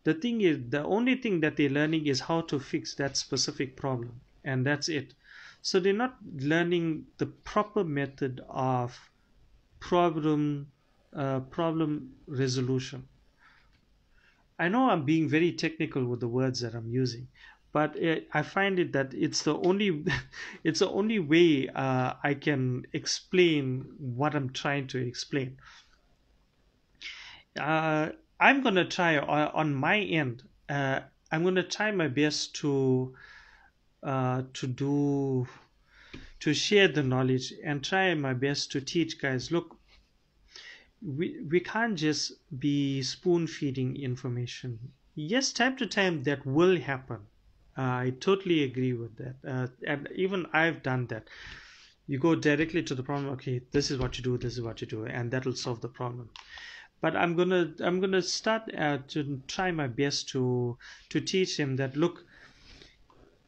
The thing is the only thing that they're learning is how to fix that specific problem and that's it. So they're not learning the proper method of problem uh, problem resolution I know I'm being very technical with the words that I'm using, but it, I find it that it's the only it's the only way uh, I can explain what I'm trying to explain. Uh, I'm gonna try on, on my end. Uh, I'm gonna try my best to uh, to do to share the knowledge and try my best to teach guys. Look, we we can't just be spoon feeding information. Yes time to time that will happen. Uh, i totally agree with that. Uh, and even i've done that. You go directly to the problem okay this is what you do this is what you do and that will solve the problem. But i'm gonna i'm gonna start uh, to try my best to to teach him that look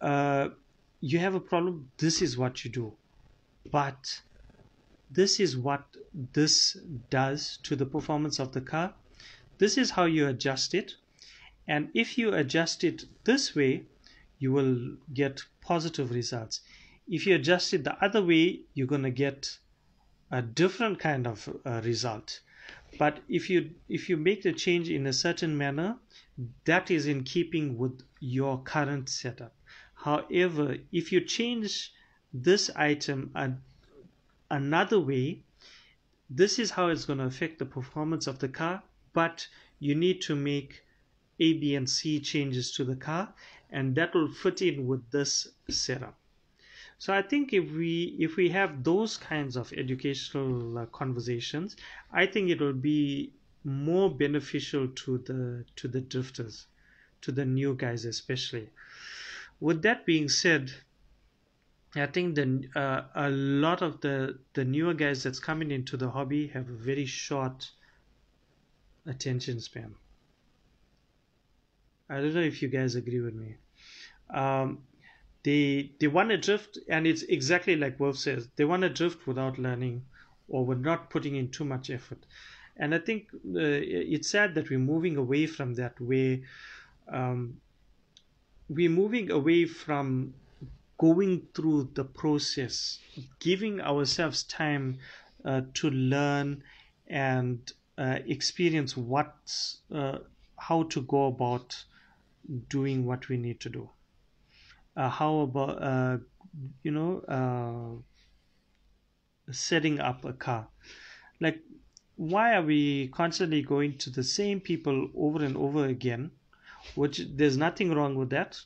uh, you have a problem this is what you do. But this is what this does to the performance of the car. This is how you adjust it. And if you adjust it this way you will get positive results. If you adjust it the other way you're going to get a different kind of uh, result. But if you if you make the change in a certain manner that is in keeping with your current setup. However if you change this item and another way this is how it's going to affect the performance of the car but you need to make a b and c changes to the car and that will fit in with this setup. So i think if we if we have those kinds of educational uh, conversations i think it will be more beneficial to the to the drifters to the new guys especially. With that being said I think the uh, a lot of the the newer guys that's coming into the hobby have a very short attention span. I don't know if you guys agree with me. Um, they they want to drift, and it's exactly like Wolf says. They want to drift without learning, or with not putting in too much effort. And I think uh, it's sad that we're moving away from that way. Um, we're moving away from going through the process, giving ourselves time uh, to learn and uh, experience what, uh, how to go about doing what we need to do. Uh, how about, uh, you know, uh, setting up a car? Like, why are we constantly going to the same people over and over again? Which there's nothing wrong with that.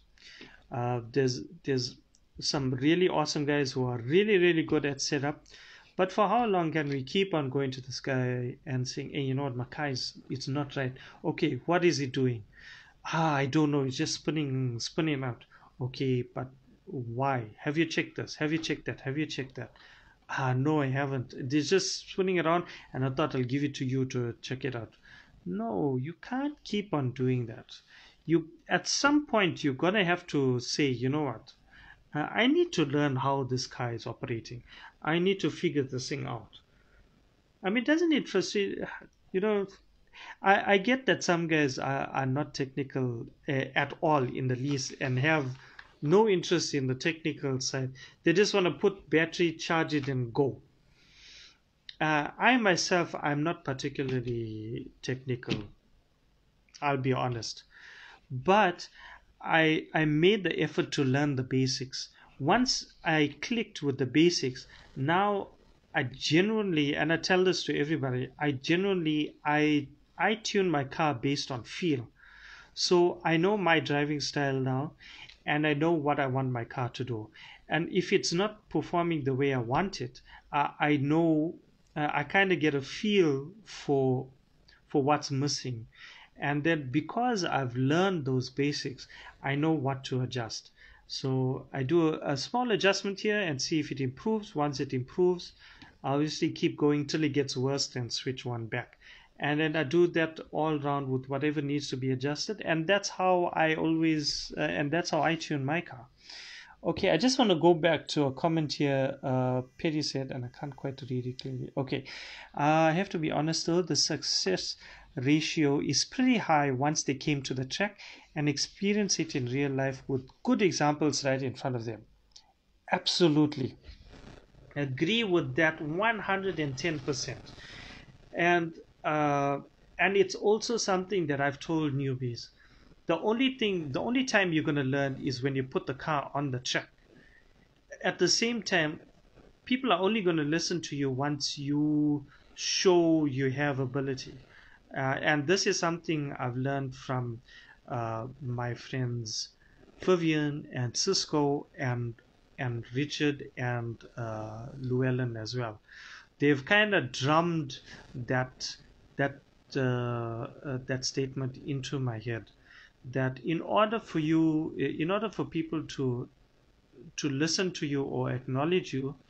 there's there's some really awesome guys who are really really good at setup but for how long can we keep on going to this guy and saying hey you know what car it's not right okay what is he doing ah i don't know it's just spinning spinning out Okay, but why? Have you checked this? Have you checked that? Have you checked that? Ah, no, I haven't. They're just spinning around, and I thought I'll give it to you to check it out. No, you can't keep on doing that. You at some point you're gonna have to say, you know what? Uh, I need to learn how this car is operating. I need to figure this thing out. I mean, doesn't it frustrate? You know, I, I get that some guys are, are not technical uh, at all in the least and have no interest in the technical side. They just want to put battery, charge it, and go. Uh, I myself, I'm not particularly technical. I'll be honest, but I I made the effort to learn the basics. Once I clicked with the basics, now I genuinely, and I tell this to everybody, I genuinely I I tune my car based on feel. So I know my driving style now, and I know what I want my car to do. And if it's not performing the way I want it, uh, I know uh, I kind of get a feel for for what's missing, and then because I've learned those basics, I know what to adjust. So I do a, a small adjustment here and see if it improves. Once it improves, obviously keep going till it gets worse, then switch one back and then I do that all around with whatever needs to be adjusted and that's how I always uh, and that's how I tune my car okay I just want to go back to a comment here uh, Petty said and I can't quite read it clearly okay uh, I have to be honest though the success ratio is pretty high once they came to the track and experience it in real life with good examples right in front of them absolutely agree with that 110% and uh, and it's also something that I've told newbies. The only thing, the only time you're going to learn is when you put the car on the track. At the same time, people are only going to listen to you once you show you have ability. Uh, and this is something I've learned from uh, my friends Vivian and Cisco and and Richard and uh, Llewellyn as well. They've kind of drummed that that that statement into my head that in order for you in order for people to to listen to you or acknowledge you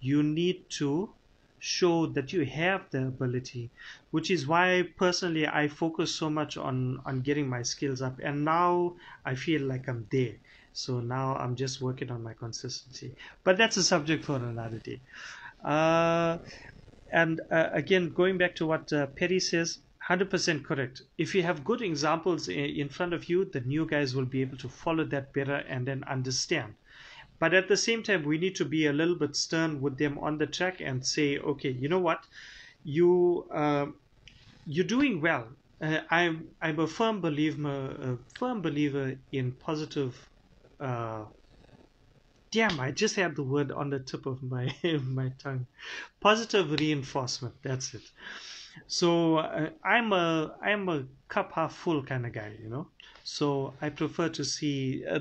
you need to show that you have the ability which is why personally i focus so much on on getting my skills up and now i feel like i'm there so now i'm just working on my consistency but that's a subject for another day uh, and uh, again, going back to what uh, Perry says, 100% correct. If you have good examples in front of you, the new guys will be able to follow that better and then understand. But at the same time, we need to be a little bit stern with them on the track and say, okay, you know what, you uh, you're doing well. Uh, I'm I'm a firm believer, a firm believer in positive uh, damn i just had the word on the tip of my my tongue. Positive reinforcement that's it. So uh, i'm a i'm a cup half full kind of guy you know? So i prefer to see uh,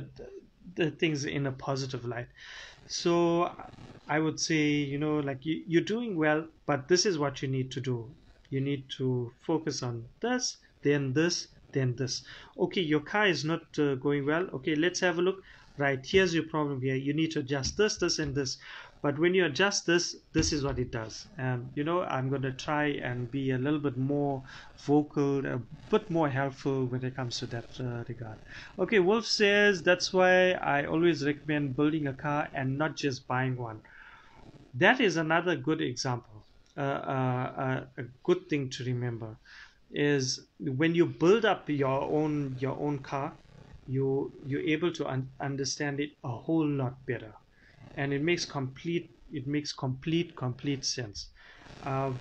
the things in a positive light. So i would say you know like you, you're doing well but this is what you need to do. You need to focus on this then this then this. Okay your car is not uh, going well. Okay let's have a look. Right here's your problem here. You need to adjust this this and this but when you adjust this this is what it does. And you know i'm going to try and be a little bit more vocal a bit more helpful when it comes to that uh, regard. Okay wolf says that's why i always recommend building a car and not just buying one. That is another good example uh, uh, uh a good thing to remember is when you build up your own your own car you you're able to un- understand it a whole lot better and it makes complete it makes complete complete sense. Uh,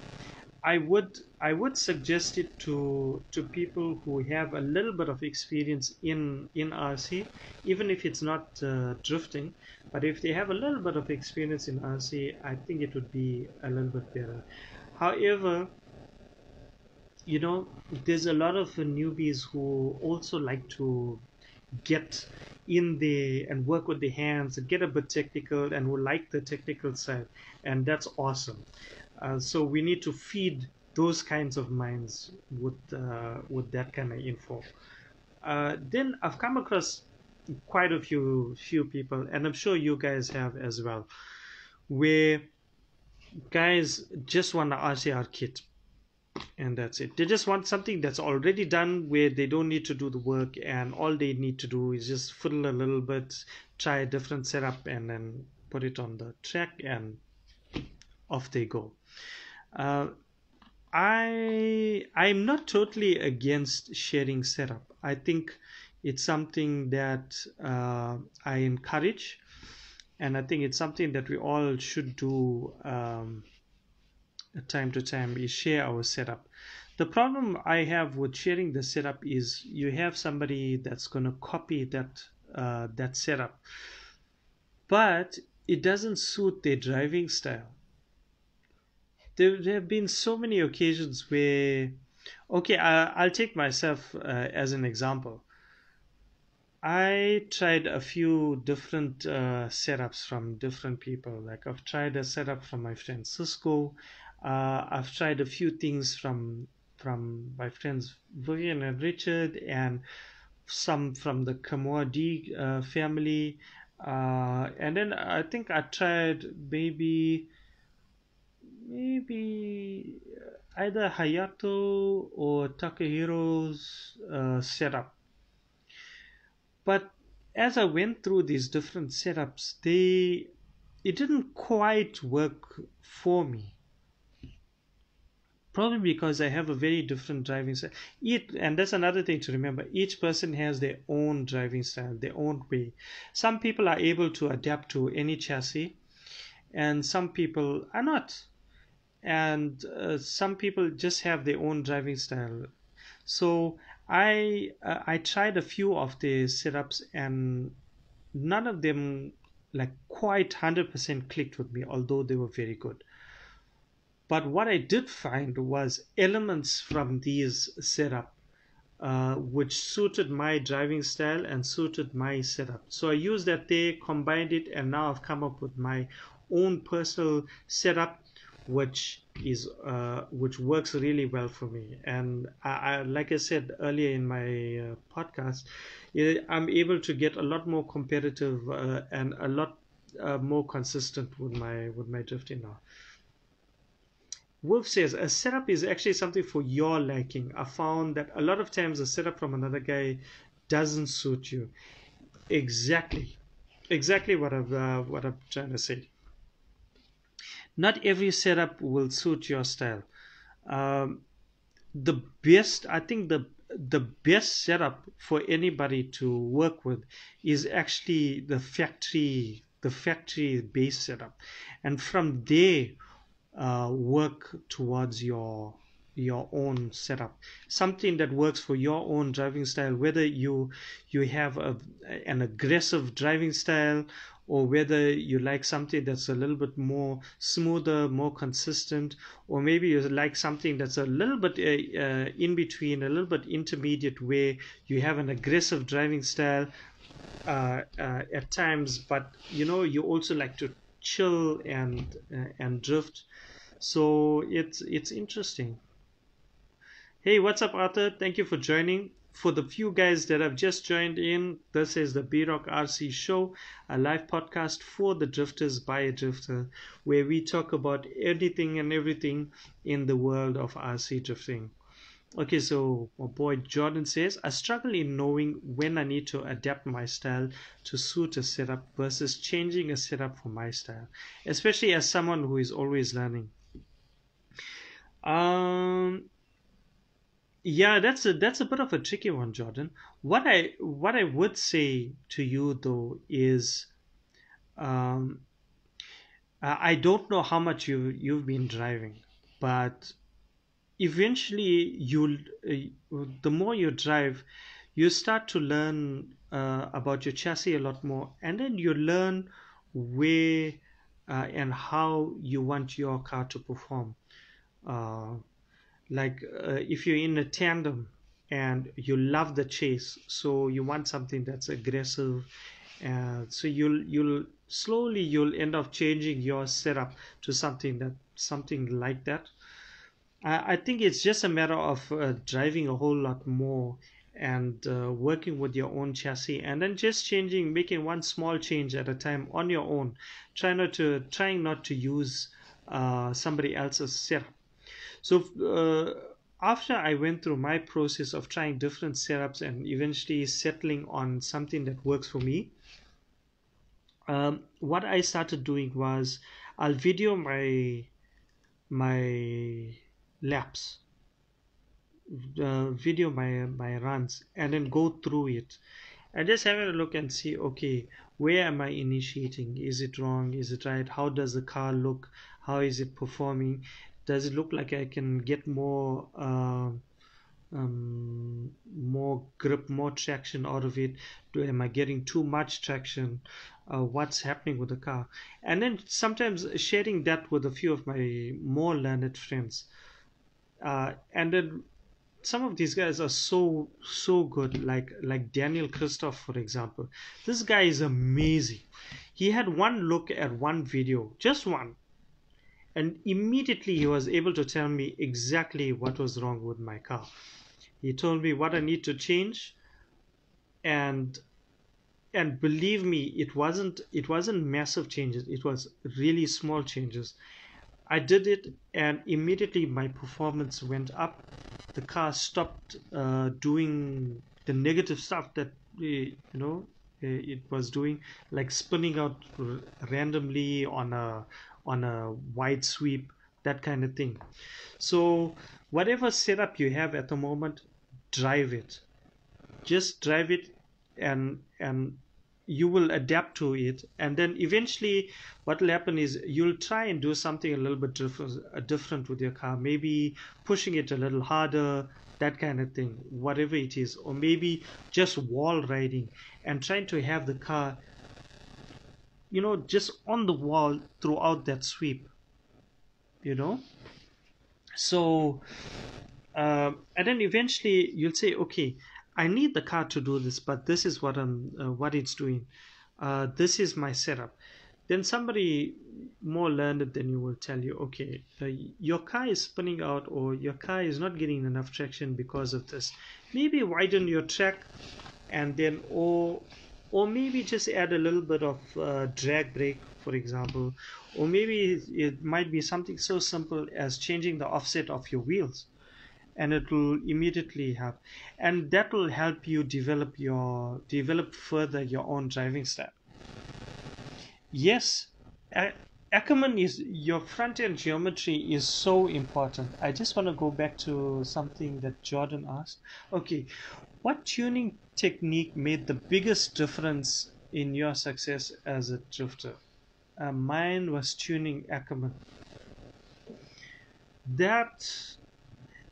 I would I would suggest it to to people who have a little bit of experience in in RC even if it's not uh, drifting but if they have a little bit of experience in RC I think it would be a little bit better. However you know there's a lot of newbies who also like to get in there and work with the hands and get a bit technical and who like the technical side. And that's awesome. Uh, so we need to feed those kinds of minds with uh, with that kind of info. Uh, then I've come across quite a few few people, and I'm sure you guys have as well, where guys just want an RCR kit and that's it. They just want something that's already done where they don't need to do the work and all they need to do is just fiddle a little bit, try a different setup and then put it on the track and off they go. Uh, I I'm not totally against sharing setup. I think it's something that uh, I encourage, and I think it's something that we all should do um, time to time. Is share our setup. The problem I have with sharing the setup is you have somebody that's going to copy that uh, that setup, but it doesn't suit their driving style there, there have been so many occasions where okay I, will take myself uh, as an example i tried a few different uh, setups from different people like i've tried a setup from my friend cisco uh, i've tried a few things from from my friends vivian and richard and some from the Kamoa D uh, family uh, and then i think i tried maybe maybe either Hayato or Takahiro's uh, setup. But as I went through these different setups, they it didn't quite work for me. Probably because I have a very different driving style. It, and that's another thing to remember. Each person has their own driving style, their own way. Some people are able to adapt to any chassis, and some people are not and uh, some people just have their own driving style so i uh, i tried a few of the setups and none of them like quite 100% clicked with me although they were very good but what i did find was elements from these setup uh, which suited my driving style and suited my setup. So i used that there combined it and now i've come up with my own personal setup which is uh, which works really well for me. And I, I, like i said earlier in my uh, podcast i'm able to get a lot more competitive uh, and a lot uh, more consistent with my with my drifting now wolf says a setup is actually something for your liking. I found that a lot of times a setup from another guy doesn't suit you. Exactly. Exactly what i'm uh, what i'm trying to say. Not every setup will suit your style. Um, the best, I think the the best setup for anybody to work with is actually the factory the factory base setup, and from there uh, work towards your your own setup something that works for your own driving style whether you you have a, an aggressive driving style or whether you like something that's a little bit more smoother, more consistent, or maybe you like something that's a little bit uh, uh, in between, a little bit intermediate, where you have an aggressive driving style uh, uh at times, but you know you also like to chill and uh, and drift. So it's it's interesting. Hey, what's up, Arthur? Thank you for joining for the few guys that have just joined in, this is the B Rock RC Show, a live podcast for the drifters by a drifter, where we talk about anything and everything in the world of RC drifting. Okay, so my boy Jordan says, I struggle in knowing when I need to adapt my style to suit a setup versus changing a setup for my style, especially as someone who is always learning. Um, yeah, that's a that's a bit of a tricky one, Jordan. What I what I would say to you though is, um, I don't know how much you you've been driving, but eventually you uh, the more you drive, you start to learn uh, about your chassis a lot more, and then you learn where uh, and how you want your car to perform. Uh, like uh, if you're in a tandem and you love the chase so you want something that's aggressive and so you'll you'll slowly you'll end up changing your setup to something that something like that. I, I think it's just a matter of uh, driving a whole lot more and uh, working with your own chassis and then just changing making one small change at a time on your own. Try not to trying not to use uh, somebody else's setup so uh, after i went through my process of trying different setups and eventually settling on something that works for me um, what i started doing was i'll video my my laps uh, video my my runs and then go through it and just have a look and see okay where am i initiating? Is it wrong? Is it right? How does the car look? How is it performing does it look like i can get more uh, um, more grip more traction out of it? Do am i getting too much traction? Uh, what's happening with the car? And then sometimes sharing that with a few of my more learned friends. Uh, and then some of these guys are so so good. Like like daniel christoph for example. This guy is amazing. He had one look at one video just one and immediately he was able to tell me exactly what was wrong with my car. He told me what i need to change and and believe me it wasn't it wasn't massive changes. It was really small changes. I did it and immediately my performance went up. The car stopped uh, doing the negative stuff that you know it was doing like spinning out randomly on a on a wide sweep that kind of thing. So whatever setup you have at the moment drive it. Just drive it and and you will adapt to it. And then eventually what will happen is you'll try and do something a little bit different, uh, different with your car. Maybe pushing it a little harder that kind of thing whatever it is. Or maybe just wall riding and trying to have the car you know just on the wall throughout that sweep you know so uh, and then eventually you'll say okay I need the car to do this, but this is what I'm, uh, what it's doing. Uh, this is my setup. Then somebody more learned than you will tell you, okay, uh, your car is spinning out or your car is not getting enough traction because of this. Maybe widen your track and then, or, or maybe just add a little bit of uh, drag brake, for example, or maybe it might be something so simple as changing the offset of your wheels and it will immediately help and that will help you develop your develop further your own driving style yes Ackermann is your front end geometry is so important. I just want to go back to something that Jordan asked. Okay, what tuning technique made the biggest difference in your success as a drifter? Uh, mine was tuning Ackermann. That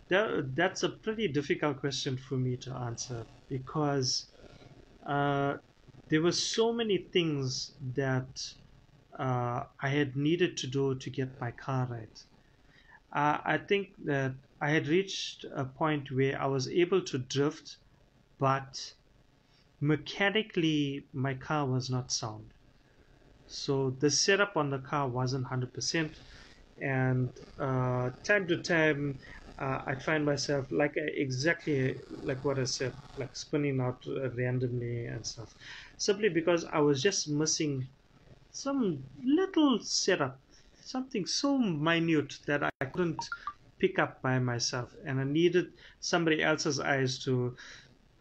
that, that's a pretty difficult question for me to answer because uh, there were so many things that uh, I had needed to do to get my car right. Uh, I think that I had reached a point where I was able to drift, but mechanically my car was not sound. So the setup on the car wasn't 100%, and uh, time to time uh, I find myself like uh, exactly like what I said, like spinning out randomly and stuff, simply because I was just missing some little setup, something so minute that I couldn't pick up by myself, and I needed somebody else's eyes to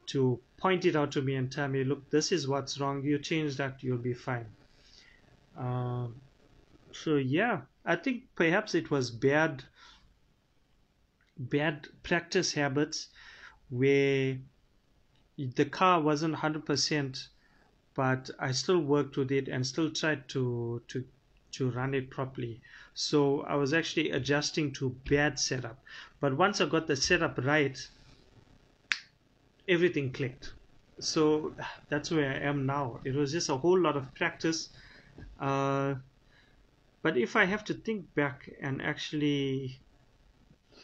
to point it out to me and tell me, look, this is what's wrong. You change that, you'll be fine. Um, so yeah, I think perhaps it was bad bad practice habits where the car wasn't 100% but I still worked with it and still tried to to to run it properly so I was actually adjusting to bad setup but once I got the setup right everything clicked so that's where I am now it was just a whole lot of practice uh, but if I have to think back and actually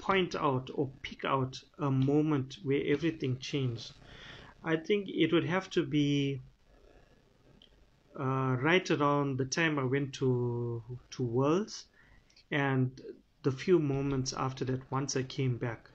point out or pick out a moment where everything changed, I think it would have to be uh, right around the time I went to to Worlds, and the few moments after that once I came back.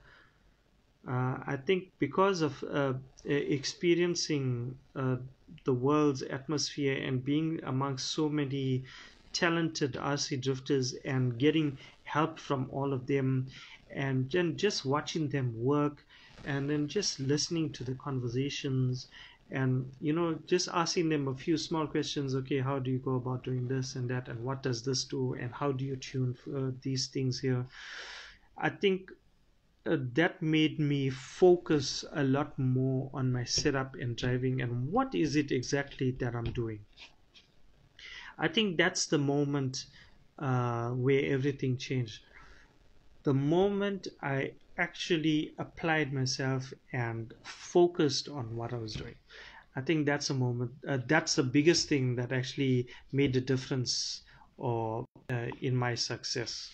Uh, I think because of uh, experiencing uh, the world's atmosphere and being amongst so many talented RC drifters and getting help from all of them and then just watching them work and then just listening to the conversations and you know just asking them a few small questions okay how do you go about doing this and that and what does this do and how do you tune uh, these things here? I think that made me focus a lot more on my setup and driving and what is it exactly that i'm doing i think that's the moment uh, where everything changed the moment i actually applied myself and focused on what I was doing. I think that's a moment. Uh, that's the biggest thing that actually made the difference, or uh, in my success.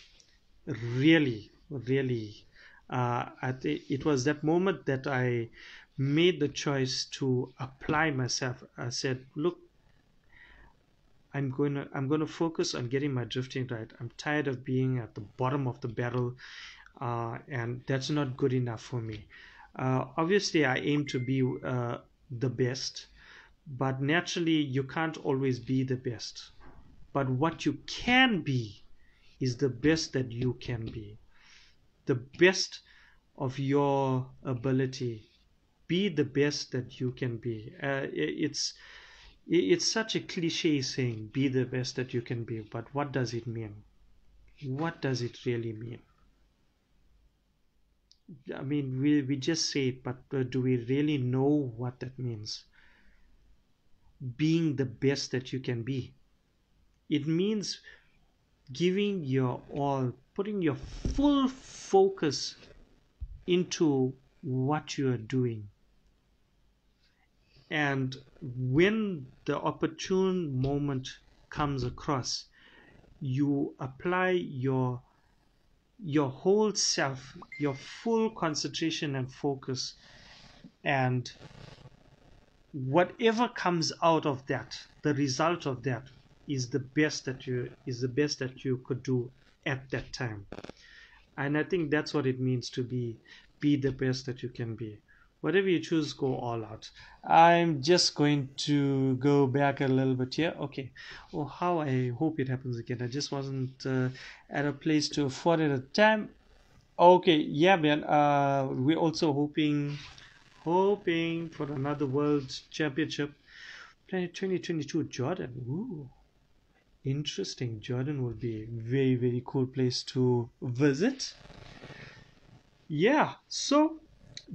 Really, really, uh, it was that moment that I made the choice to apply myself. I said, "Look, I'm going to I'm going to focus on getting my drifting right. I'm tired of being at the bottom of the barrel uh, and that's not good enough for me. Uh, obviously, I aim to be uh, the best, but naturally, you can't always be the best. But what you can be is the best that you can be, the best of your ability. Be the best that you can be. Uh, it's it's such a cliche saying, be the best that you can be, but what does it mean? What does it really mean? I mean, we, we just say it, but uh, do we really know what that means? Being the best that you can be. It means giving your all, putting your full focus into what you are doing. And when the opportune moment comes across, you apply your your whole self, your full concentration and focus, and whatever comes out of that, the result of that is the best that you is the best that you could do at that time. And I think that's what it means to be be the best that you can be. Whatever you choose go all out. I'm just going to go back a little bit here. Okay. Oh how i hope it happens again. I just wasn't uh, at a place to afford it at the time. Okay. Yeah man. Uh we're also hoping hoping for another world championship. Planet 2022 jordan. Ooh, interesting jordan would be a very very cool place to visit yeah so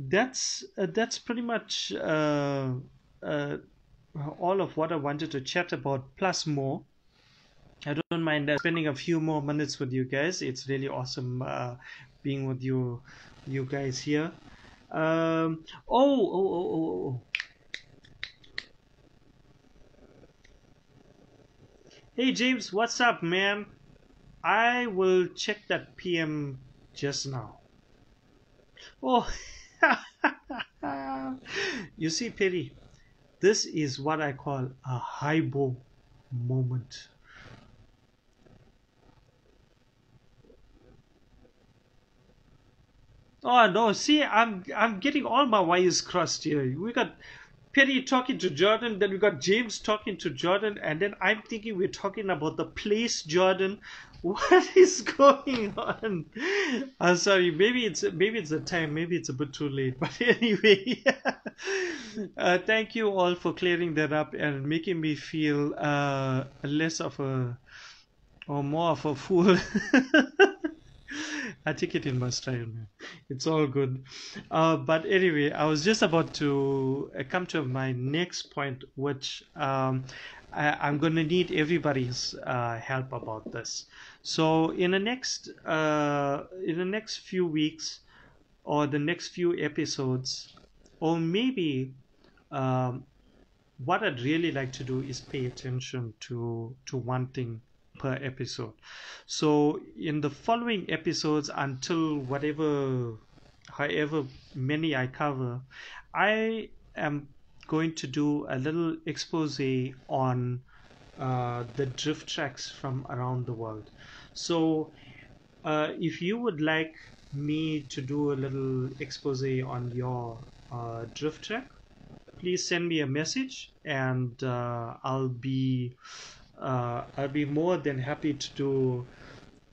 that's uh, that's pretty much uh, uh, all of what I wanted to chat about, plus more. I don't mind uh, spending a few more minutes with you guys. It's really awesome uh, being with you, you guys here. Um, oh, oh, oh, oh, oh. Hey James, what's up, man? I will check that PM just now. Oh. you see, Perry, this is what I call a Haibo moment. Oh no, see, I'm I'm getting all my wires crossed here. We got Perry talking to Jordan, then we got James talking to Jordan, and then I'm thinking we're talking about the place Jordan. What is going on? I'm sorry, maybe it's maybe it's the time, maybe it's a bit too late. But anyway, uh, thank you all for clearing that up and making me feel uh, less of a or more of a fool. I take it in my style, man. It's all good. Uh, but anyway, I was just about to uh, come to my next point, which um, I, am going to need everybody's uh, help about this. So in the next uh, in the next few weeks, or the next few episodes, or maybe um, what I'd really like to do is pay attention to to one thing per episode. So in the following episodes until whatever however many I cover, I am going to do a little expose on uh, the drift tracks from around the world. So uh, if you would like me to do a little expose on your uh, drift track, please send me a message and uh, I'll be I'll be more than happy to do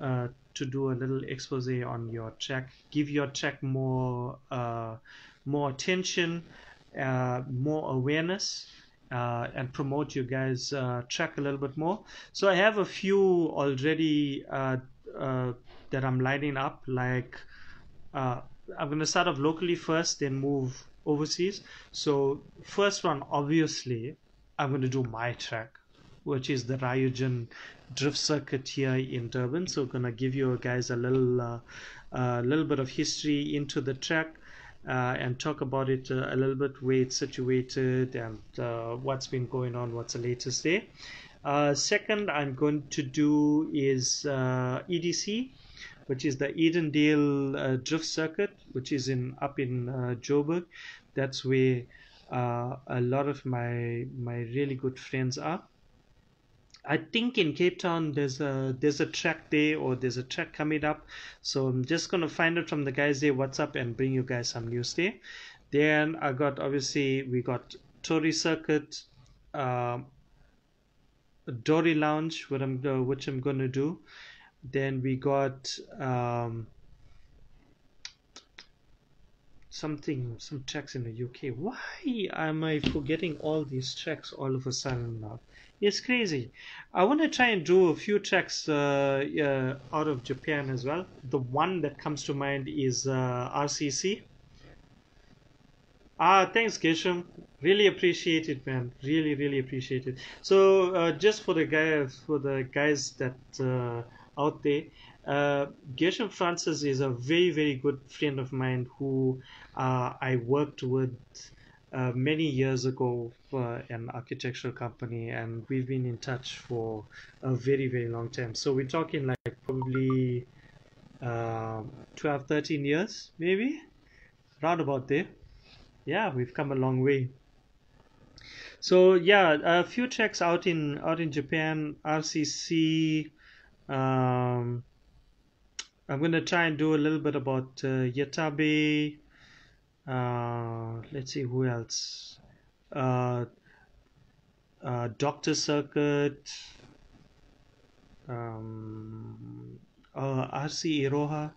uh, to do a little expose on your track, give your track more uh, more attention, uh, more awareness. Uh, and promote you guys uh, track a little bit more. So I have a few already uh, uh that I'm lining up. Like uh, I'm gonna start off locally first, then move overseas. So first one, obviously, I'm gonna do my track, which is the Ryujin drift circuit here in Durban. So gonna give you guys a little uh, a little bit of history into the track. Uh, and talk about it uh, a little bit where it's situated and uh, what's been going on what's the latest there uh, second i'm going to do is uh, edc which is the edendale uh, drift circuit which is in up in joburg that's where a lot of my my really good friends are I think in Cape Town there's a there's a track there or there's a track coming up. So I'm just gonna find out from the guys there what's up and bring you guys some news there. Then I got obviously we got Tory Circuit, uh, Dory Lounge, what I'm uh, which I'm gonna do. Then we got um, something some tracks in the UK. Why am I forgetting all these tracks all of a sudden now? It's crazy. I want to try and do a few tracks uh, uh, out of Japan as well. The one that comes to mind is uh, RCC. Ah, thanks, Gershom. Really appreciate it, man. Really, really appreciate it. So, uh, just for the guys, for the guys that uh, out there, uh, Gershom Francis is a very, very good friend of mine who uh, I worked with uh, many years ago for an architectural company, and we've been in touch for a very, very long time. So we're talking like probably uh, 12, 13 years, maybe, round about there. Yeah, we've come a long way. So yeah, a few tracks out in out in Japan, RCC. Um, I'm gonna try and do a little bit about uh, Yatabe let's see who else. Uh, uh, Doctor Circuit um, uh, RC Iroha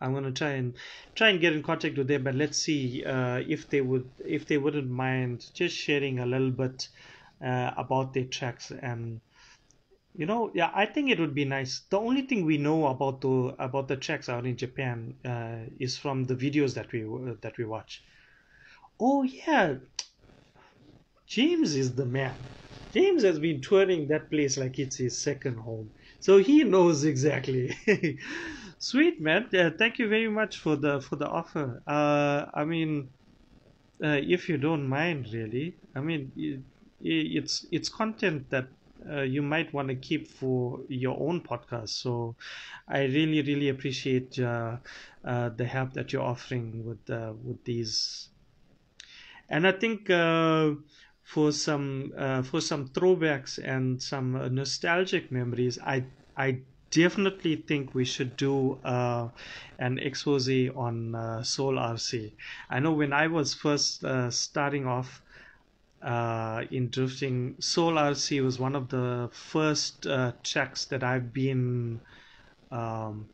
I'm gonna try and try and get in contact with them, but let's see uh, if they would if they wouldn't mind just sharing a little bit uh, about their tracks and you know, yeah, I think it would be nice. The only thing we know about the about the tracks out in Japan uh, is from the videos that we uh, that we watch. Oh yeah, James is the man. James has been touring that place like it's his second home, so he knows exactly. Sweet man, thank you very much for the for the offer. Uh, I mean, uh, if you don't mind, really, I mean, it, it's it's content that uh, you might want to keep for your own podcast. So I really, really appreciate uh, uh, the help that you're offering with uh, with these. And I think uh, for some uh, for some throwbacks and some nostalgic memories, I I definitely think we should do uh, an expose on uh, Soul RC. I know when I was first uh, starting off, uh, in drifting. Soul RC was one of the first uh, tracks that I've been um,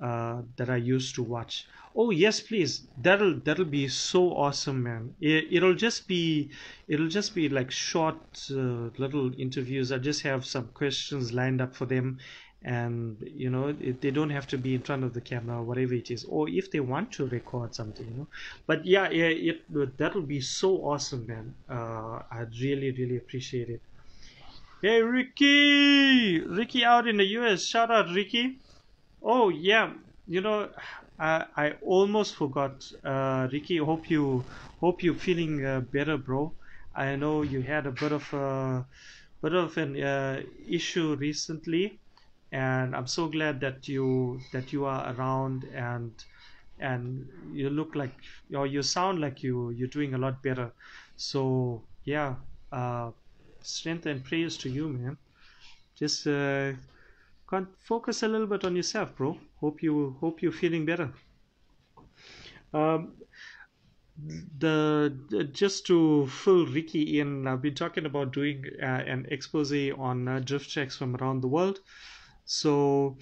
uh, that I used to watch. Oh yes, please. That'll that'll be so awesome, man. It, it'll just be it'll just be like short uh, little interviews. I just have some questions lined up for them, and you know it, they don't have to be in front of the camera or whatever it is or if they want to record something you know. But yeah, yeah it that'll be so awesome man. Uh i'd really really appreciate it. Hey ricky! Ricky out in the us shout out ricky. Oh yeah. You know i i almost forgot. Uh ricky hope you hope you're feeling uh, better bro. I know you had a bit of a bit of an uh, issue recently and I'm so glad that you that you are around and and you look like or you sound like you you're doing a lot better so yeah uh strength and praise to you man just uh, focus a little bit on yourself, bro. Hope you hope you're feeling better. Um, the, the just to fill Ricky in, I've been talking about doing uh, an expose on uh, drift checks from around the world. So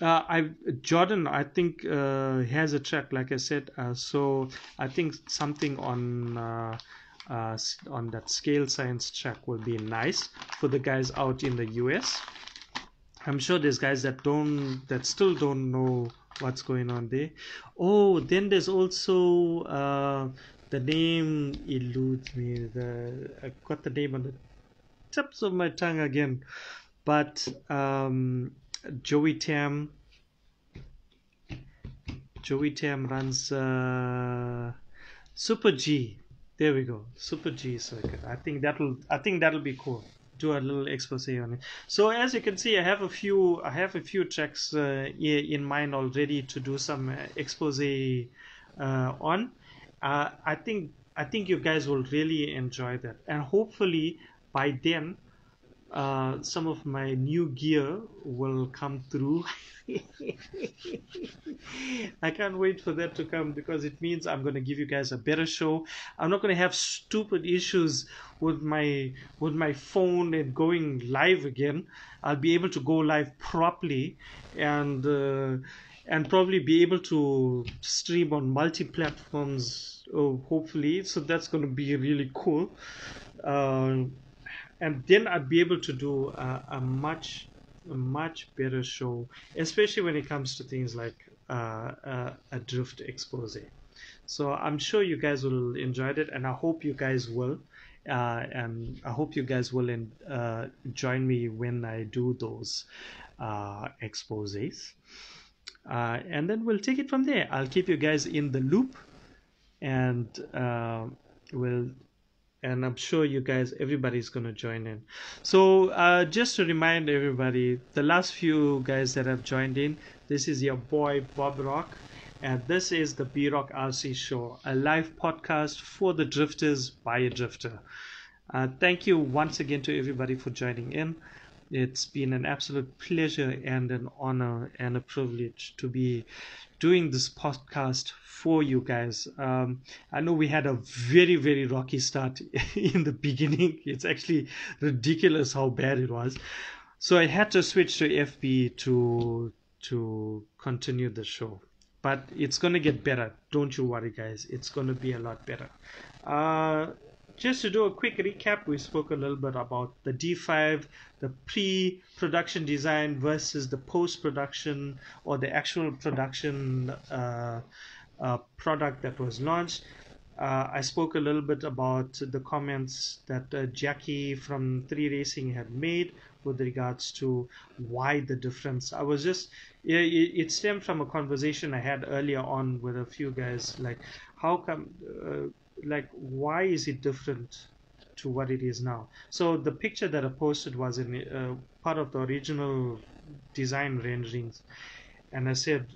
uh, I Jordan, I think uh, has a track, like I said. Uh, so I think something on uh, uh, on that scale science track will be nice for the guys out in the US. I'm sure there's guys that don't that still don't know what's going on there. Oh, then there's also uh, the name eludes me. The I got the name on the tips of my tongue again, but um, Joey Tam. Joey Tam runs uh, Super G. There we go, Super G circuit. I think that'll I think that'll be cool do a little expose on it. So as you can see, I have a few I have a few tracks uh, in mind already to do some uh, expose uh, on. Uh, I think I think you guys will really enjoy that, and hopefully by then uh, some of my new gear will come through. I can't wait for that to come because it means I'm going to give you guys a better show. I'm not going to have stupid issues with my with my phone and going live again. I'll be able to go live properly and uh, and probably be able to stream on multi platforms. Oh, hopefully, so that's going to be really cool. Uh, and then I'd be able to do a, a much a much better show, especially when it comes to things like uh, uh, a drift expose. So I'm sure you guys will enjoy it, and I hope you guys will. Uh, and I hope you guys will in, uh, join me when I do those uh, exposes. Uh, and then we'll take it from there. I'll keep you guys in the loop, and uh, we'll and I'm sure you guys, everybody's going to join in. So, uh, just to remind everybody, the last few guys that have joined in, this is your boy Bob Rock, and this is the B Rock RC Show, a live podcast for the drifters by a drifter. Uh, thank you once again to everybody for joining in. It's been an absolute pleasure and an honor and a privilege to be doing this podcast for you guys. Um, I know we had a very, very rocky start in the beginning. It's actually ridiculous how bad it was. So I had to switch to FB to to continue the show. But it's gonna get better. Don't you worry, guys. It's gonna be a lot better. Uh, just to do a quick recap, we spoke a little bit about the D5, the pre production design versus the post production or the actual production uh, uh, product that was launched. Uh, I spoke a little bit about the comments that uh, Jackie from 3 Racing had made with regards to why the difference. I was just, it, it stemmed from a conversation I had earlier on with a few guys, like, how come uh, like why is it different to what it is now? So the picture that i posted was in uh, part of the original design renderings. And i said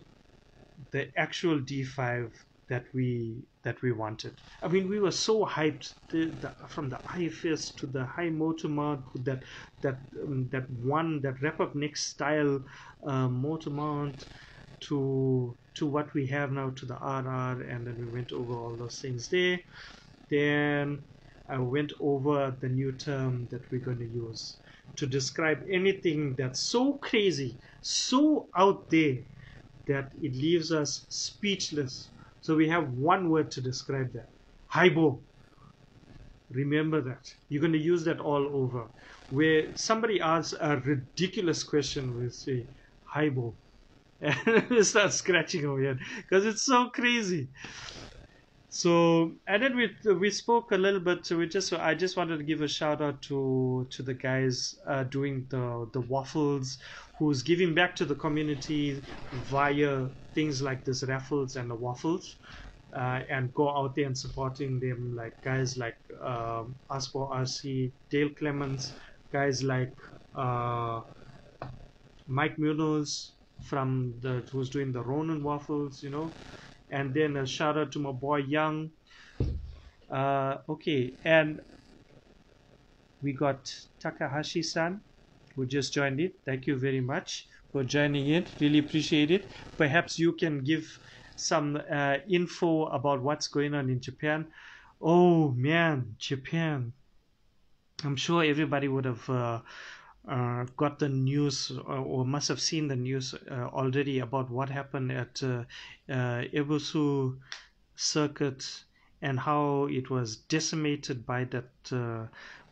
the actual d5 that we that we wanted. I mean we were so hyped the, the, from the ifs to the high motor mount that that um, that one that wrap up next style uh, motor mount to to what we have now to the RR and then we went over all those things there. Then I went over the new term that we're going to use to describe anything that's so crazy so out there that it leaves us speechless. So we have one word to describe that Haibo remember that. You're going to use that all over. Where somebody asks a ridiculous question we say Haibo and start scratching our head because it's so crazy. So and then we we spoke a little bit. So we just I just wanted to give a shout out to to the guys uh, doing the the waffles, who's giving back to the community via things like this raffles and the waffles. Uh, and go out there and supporting them like guys like um, Asbo RC, Dale Clements, guys like uh, Mike Munoz, from the who's doing the Ronin waffles, you know, and then a shout out to my boy Yung. Uh, okay, and we got Takahashi-san who just joined it. Thank you very much for joining it. Really appreciate it. Perhaps you can give some uh, info about what's going on in Japan. Oh man, Japan. I'm sure everybody would have uh, uh, got the news or, or, must have seen the news uh, already about what happened at uh, uh, circuit and how it was decimated by that uh,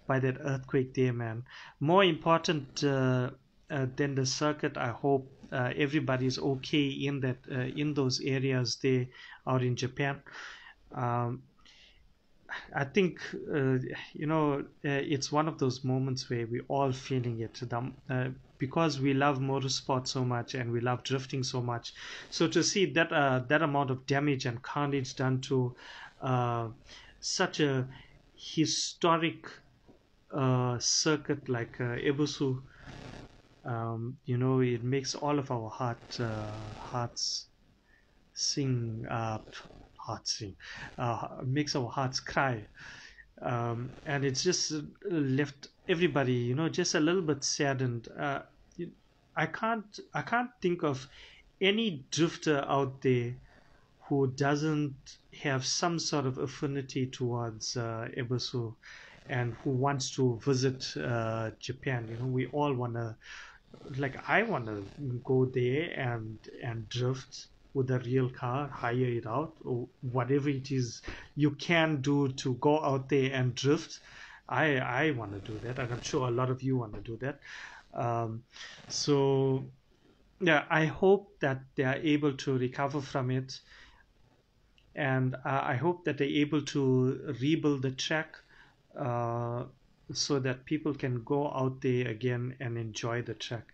by that earthquake there, man. More important than the circuit, I hope everybody's okay in that in those areas there out in Japan. Um, I think uh, you know uh, it's one of those moments where we're all feeling it uh, because we love motorsport so much and we love drifting so much. So to see that uh, that amount of damage and carnage done to uh, such a historic uh, circuit like Ebisu, um, you know, it makes all of our heart hearts sing hearts sing, uh, makes our hearts cry. Um, and it's just left everybody, you know, just a little bit saddened. Uh, I can't, I can't think of any drifter out there who doesn't have some sort of affinity towards uh, Ebisu and who wants to visit uh, Japan. You know, we all want to, like, I want to go there and and drift with a real car, hire it out, or whatever it is you can do to go out there and drift. I I want to do that, and I'm sure a lot of you want to do that. Um, so yeah, I hope that they are able to recover from it, and uh, I hope that they're able to rebuild the track. Uh, so that people can go out there again and enjoy the track.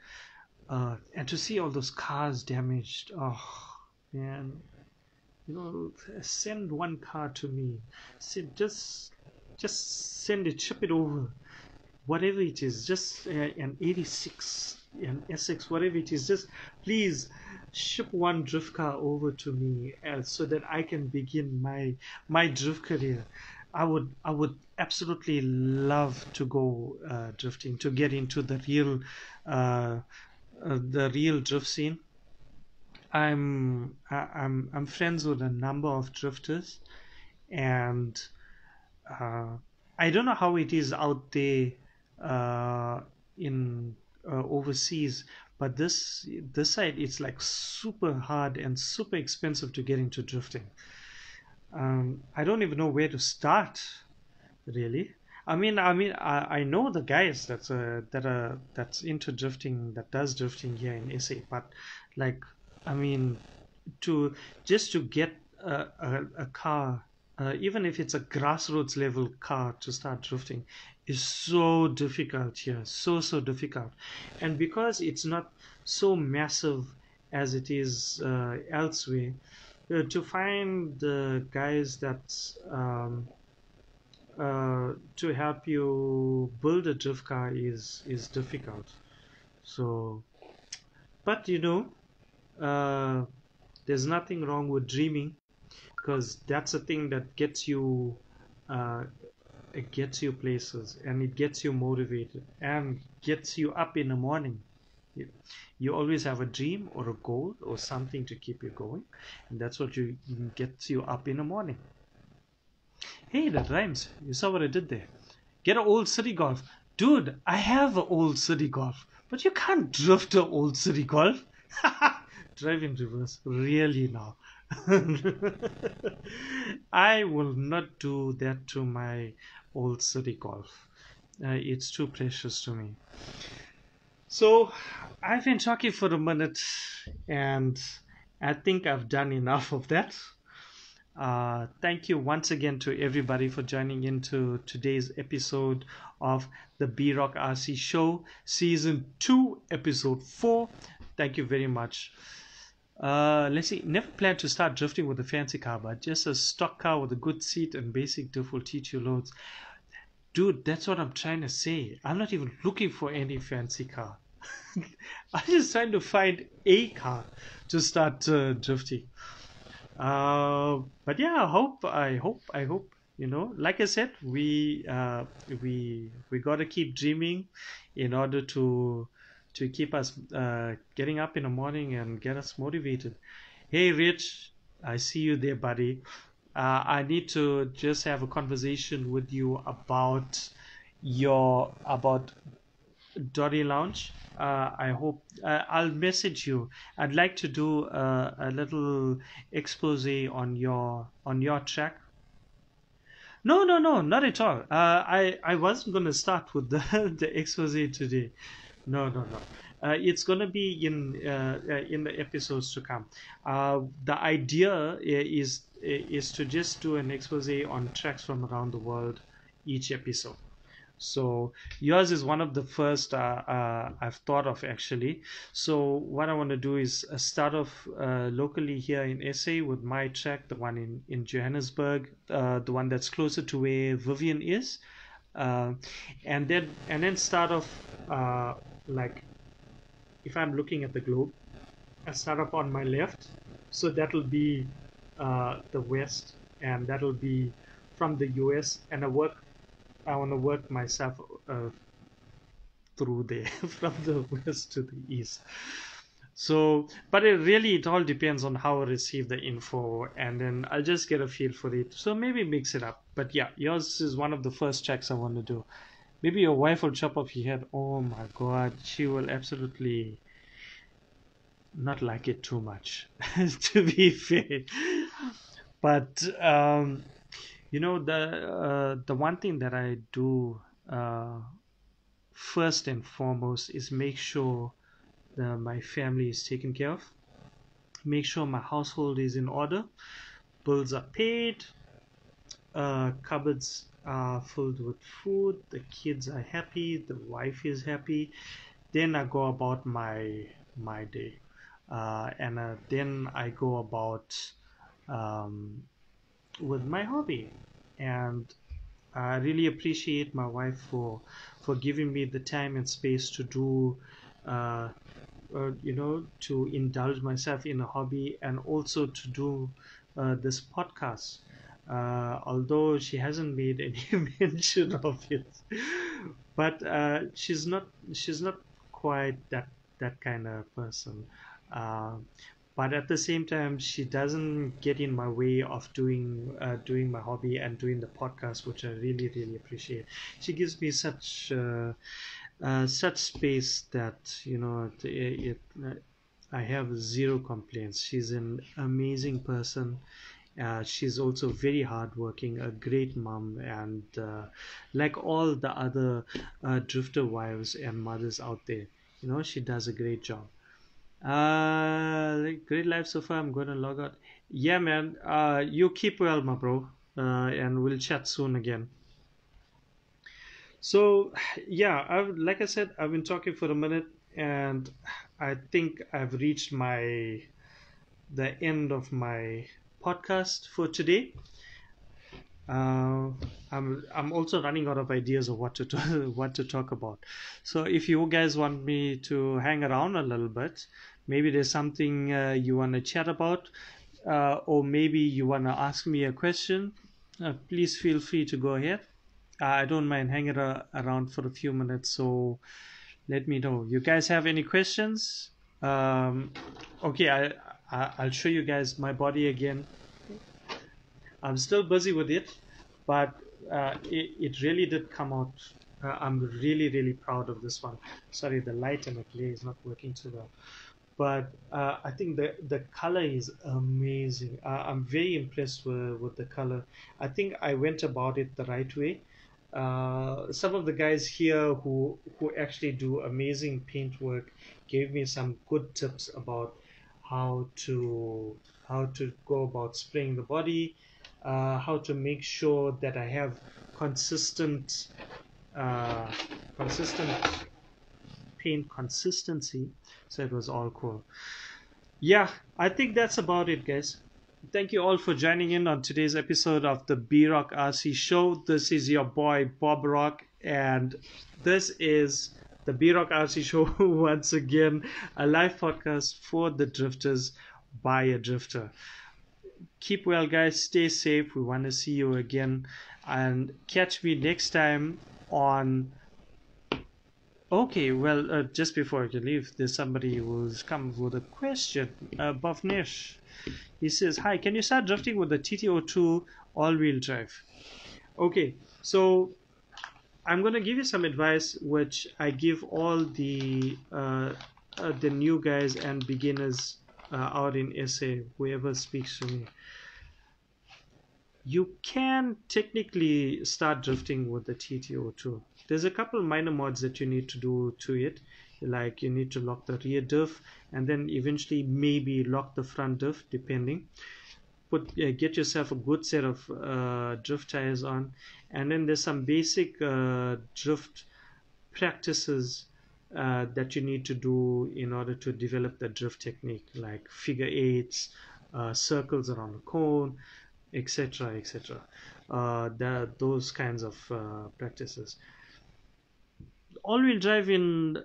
Uh, and to see all those cars damaged, oh, and you know send one car to me. Send just just send it ship it over. Whatever it is just uh, an 86 an sx whatever it is just please ship one drift car over to me uh, so that i can begin my my drift career. I would i would absolutely love to go uh, drifting to get into the real uh, uh the real drift scene I'm I'm I'm friends with a number of drifters, and uh, I don't know how it is out there uh, in uh, overseas, but this this side it's like super hard and super expensive to get into drifting. Um, I don't even know where to start, really. I mean, I mean, I, I know the guys that's uh, that are that's into drifting that does drifting here in SA, but like I mean, to just to get a, a, a car, uh, even if it's a grassroots level car to start drifting, is so difficult here, so so difficult, and because it's not so massive as it is uh, elsewhere, uh, to find the guys that um, uh, to help you build a drift car is is difficult. So, but you know, uh, there's nothing wrong with dreaming because that's a thing that gets you uh, it gets you places and it gets you motivated and gets you up in the morning. You, you always have a dream or a goal or something to keep you going and that's what you gets you up in the morning. Hey that rhymes. You saw what i did there. Get an old Citi Golf. Dude i have an old Citi Golf but you can't drift an old Citi Golf driving reverse really now? I will not do that to my old Citi Golf. Uh, it's too precious to me. So I've been talking for a minute and I think I've done enough of that. Uh, thank you once again to everybody for joining into today's episode of the B Rock RC Show, Season 2, Episode 4. Thank you very much. Uh, let's see. Never plan to start drifting with a fancy car, but just a stock car with a good seat and basic diff will teach you loads. Dude, that's what I'm trying to say. I'm not even looking for any fancy car. I'm just trying to find a car to start uh, drifting. Uh, but yeah, I hope, I hope, I hope. You know, like I said, we uh, we we gotta keep dreaming in order to to keep us uh, getting up in the morning and get us motivated. Hey, Rich, I see you there, buddy. Uh, I need to just have a conversation with you about your about Dory Lounge. Uh, I hope uh, I'll message you. I'd like to do a, a little expose on your on your track. No, no, no, not at all. Uh, I I wasn't gonna start with the the expose today. No, no, no. Uh, it's gonna be in uh, uh in the episodes to come. Uh, the idea is is to just do an expose on tracks from around the world each episode. So yours is one of the first uh, uh, I've thought of actually. So what I want to do is start off locally here in SA with my track, the one in in Johannesburg, the one that's closer to where Vivian is, uh, and then and then start off like if I'm looking at the globe, I start off on my left, so that'll be the west, and that'll be from the US, and I work I want to work myself uh, through there from the west to the east. So, but it really it all depends on how I receive the info, and then I'll just get a feel for it. So maybe mix it up. But yeah, yours is one of the first checks I want to do. Maybe your wife will chop off your head. Oh my god, she will absolutely not like it too much, to be fair. But um, you know the uh, the one thing that I do uh, first and foremost is make sure that my family is taken care of. Make sure my household is in order. Bills are paid. Uh, cupboards are filled with food. The kids are happy. The wife is happy. Then I go about my my day, uh, and uh, then I go about um, with my hobby and I really appreciate my wife for for giving me the time and space to do uh, uh, you know to indulge myself in a hobby and also to do uh, this podcast uh, although she hasn't made any mention of it. But uh, she's not she's not quite that that kind of person. Uh, but at the same time she doesn't get in my way of doing uh, doing my hobby and doing the podcast which i really really appreciate. She gives me such uh, uh, such space that you know it, it, i have zero complaints. She's an amazing person uh, she's also very hardworking, a great mom, and uh, like all the other uh, drifter wives and mothers out there, you know, she does a great job. Uh, great life so far. I'm gonna log out. Yeah, man. Uh, you keep well, my bro. Uh, and we'll chat soon again. So, yeah, I've like I said, I've been talking for a minute, and I think I've reached my the end of my podcast for today. Uh, I'm I'm also running out of ideas of what to talk, what to talk about. So if you guys want me to hang around a little bit, maybe there's something uh, you want to chat about, uh, or maybe you want to ask me a question, uh, please feel free to go ahead. I don't mind hanging around for a few minutes, so let me know. You guys have any questions? Um, okay, I, I I'll show you guys my body again. I'm still busy with it, but uh, it, it really did come out. Uh, I'm really, really proud of this one. Sorry, the light and the glare is not working too well. But uh, I think the, the color is amazing. Uh, I'm very impressed with, with the color. I think I went about it the right way. Uh, some of the guys here who who actually do amazing paint work gave me some good tips about how to how to go about spraying the body uh, how to make sure that I have consistent uh, consistent paint consistency. So it was all cool. Yeah I think that's about it guys. Thank you all for joining in on today's episode of the B Rock RC show. This is your boy Bob Rock and this is the B Rock RC show once again a live podcast for the drifters by a drifter keep well, guys. Stay safe. We want to see you again. And catch me next time on Okay, well, uh, just before I leave, there's somebody who's come with a question. Uh, Bhavnesh, he says, "Hi, can you start drifting with the TT-02 all-wheel drive?" Okay, so I'm going to give you some advice, which I give all the uh, uh, the new guys and beginners uh, out in SA, whoever speaks to me. You can technically start drifting with the TT-02. there's a couple minor mods that you need to do to it like you need to lock the rear diff and then eventually maybe lock the front diff depending put uh, get yourself a good set of uh, drift tires on. And then there's some basic uh, drift practices uh, that you need to do in order to develop the drift technique like figure eights uh, circles around the cone etc etc uh, those kinds of practices. All-wheel drive in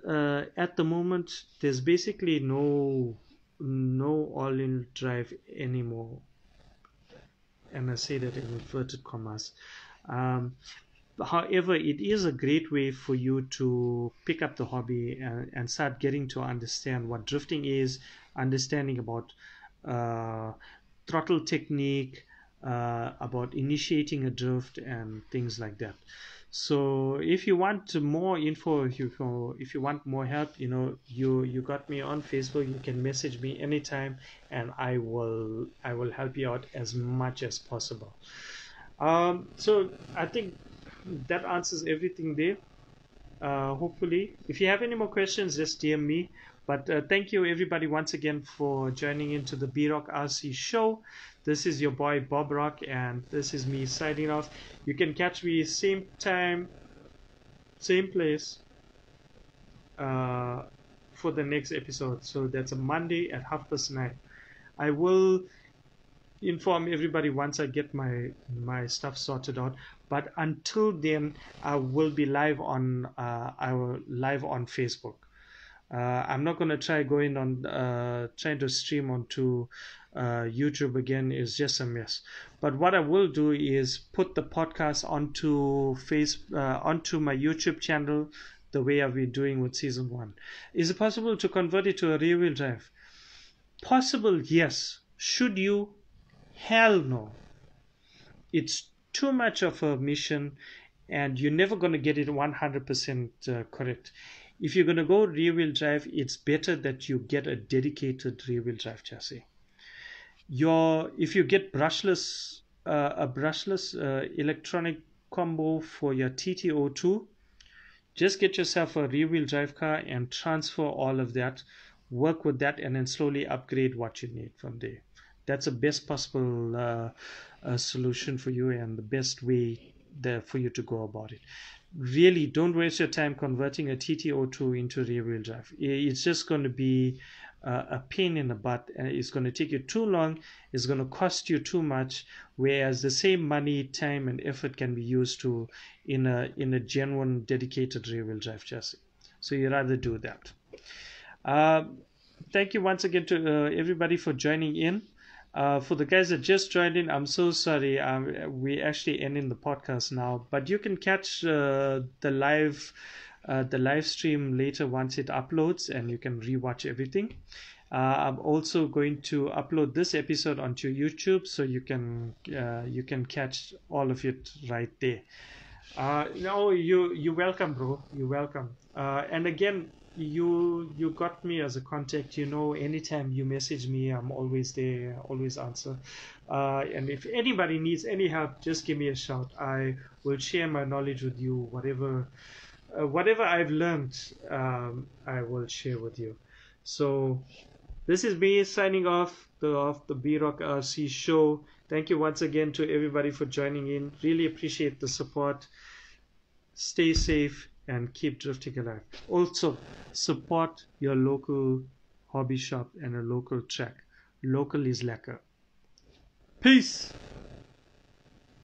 at the moment there's basically no no all-wheel drive anymore and I say that in inverted commas. Um, however it is a great way for you to pick up the hobby and, and start getting to understand what drifting is understanding about uh, throttle technique uh, about initiating a drift and things like that so if you want more info if you if you want more help you know you you got me on facebook. You can message me anytime and i will i will help you out as much as possible. Um, so i think that answers everything there. Uh, hopefully if you have any more questions just dm me but uh, thank you everybody once again for joining into the b rock rc show this is your boy Bob Rock, and this is me signing off. You can catch me same time, same place uh, for the next episode. So that's a Monday at half past nine. I will inform everybody once I get my my stuff sorted out. But until then, I will be live on uh, our live on Facebook. Uh, I'm not gonna try going on uh, trying to stream onto uh, YouTube again is just a mess. But what I will do is put the podcast onto face onto my YouTube channel the way I've been doing with season one. Is it possible to convert it to a rear wheel drive? Possible, yes. Should you? Hell no. It's too much of a mission and you're never going to get it 100% uh, correct. If you're going to go rear wheel drive, it's better that you get a dedicated rear wheel drive chassis. Your if you get brushless uh, a brushless uh, electronic combo for your TT-02, just get yourself a rear wheel drive car and transfer all of that work with that and then slowly upgrade what you need from there. That's the best possible uh, uh, solution for you and the best way there for you to go about it really don't waste your time converting a TT-02 into rear wheel drive. It's just going to be uh, a pain in the butt it's going to take you too long it's going to cost you too much whereas the same money time and effort can be used to in a in a genuine dedicated rear wheel drive chassis. So you'd rather do that. Uh, thank you once again to uh, everybody for joining in uh, for the guys that just joined in, I'm so sorry. Um, we actually ending the podcast now, but you can catch uh, the live uh, the live stream later once it uploads and you can rewatch everything. Uh, I'm also going to upload this episode onto YouTube so you can uh, you can catch all of it right there. Uh, no, you you welcome, bro. You welcome. Uh, and again, you you got me as a contact. You know, anytime you message me, I'm always there, always answer. Uh, and if anybody needs any help, just give me a shout. I will share my knowledge with you, whatever uh, whatever I've learned, um, I will share with you. So this is me signing off the off the B Rock RC show. Thank you once again to everybody for joining in. Really appreciate the support. Stay safe and keep drifting alive. Also, support your local hobby shop and a local track. Local is lekker. Peace.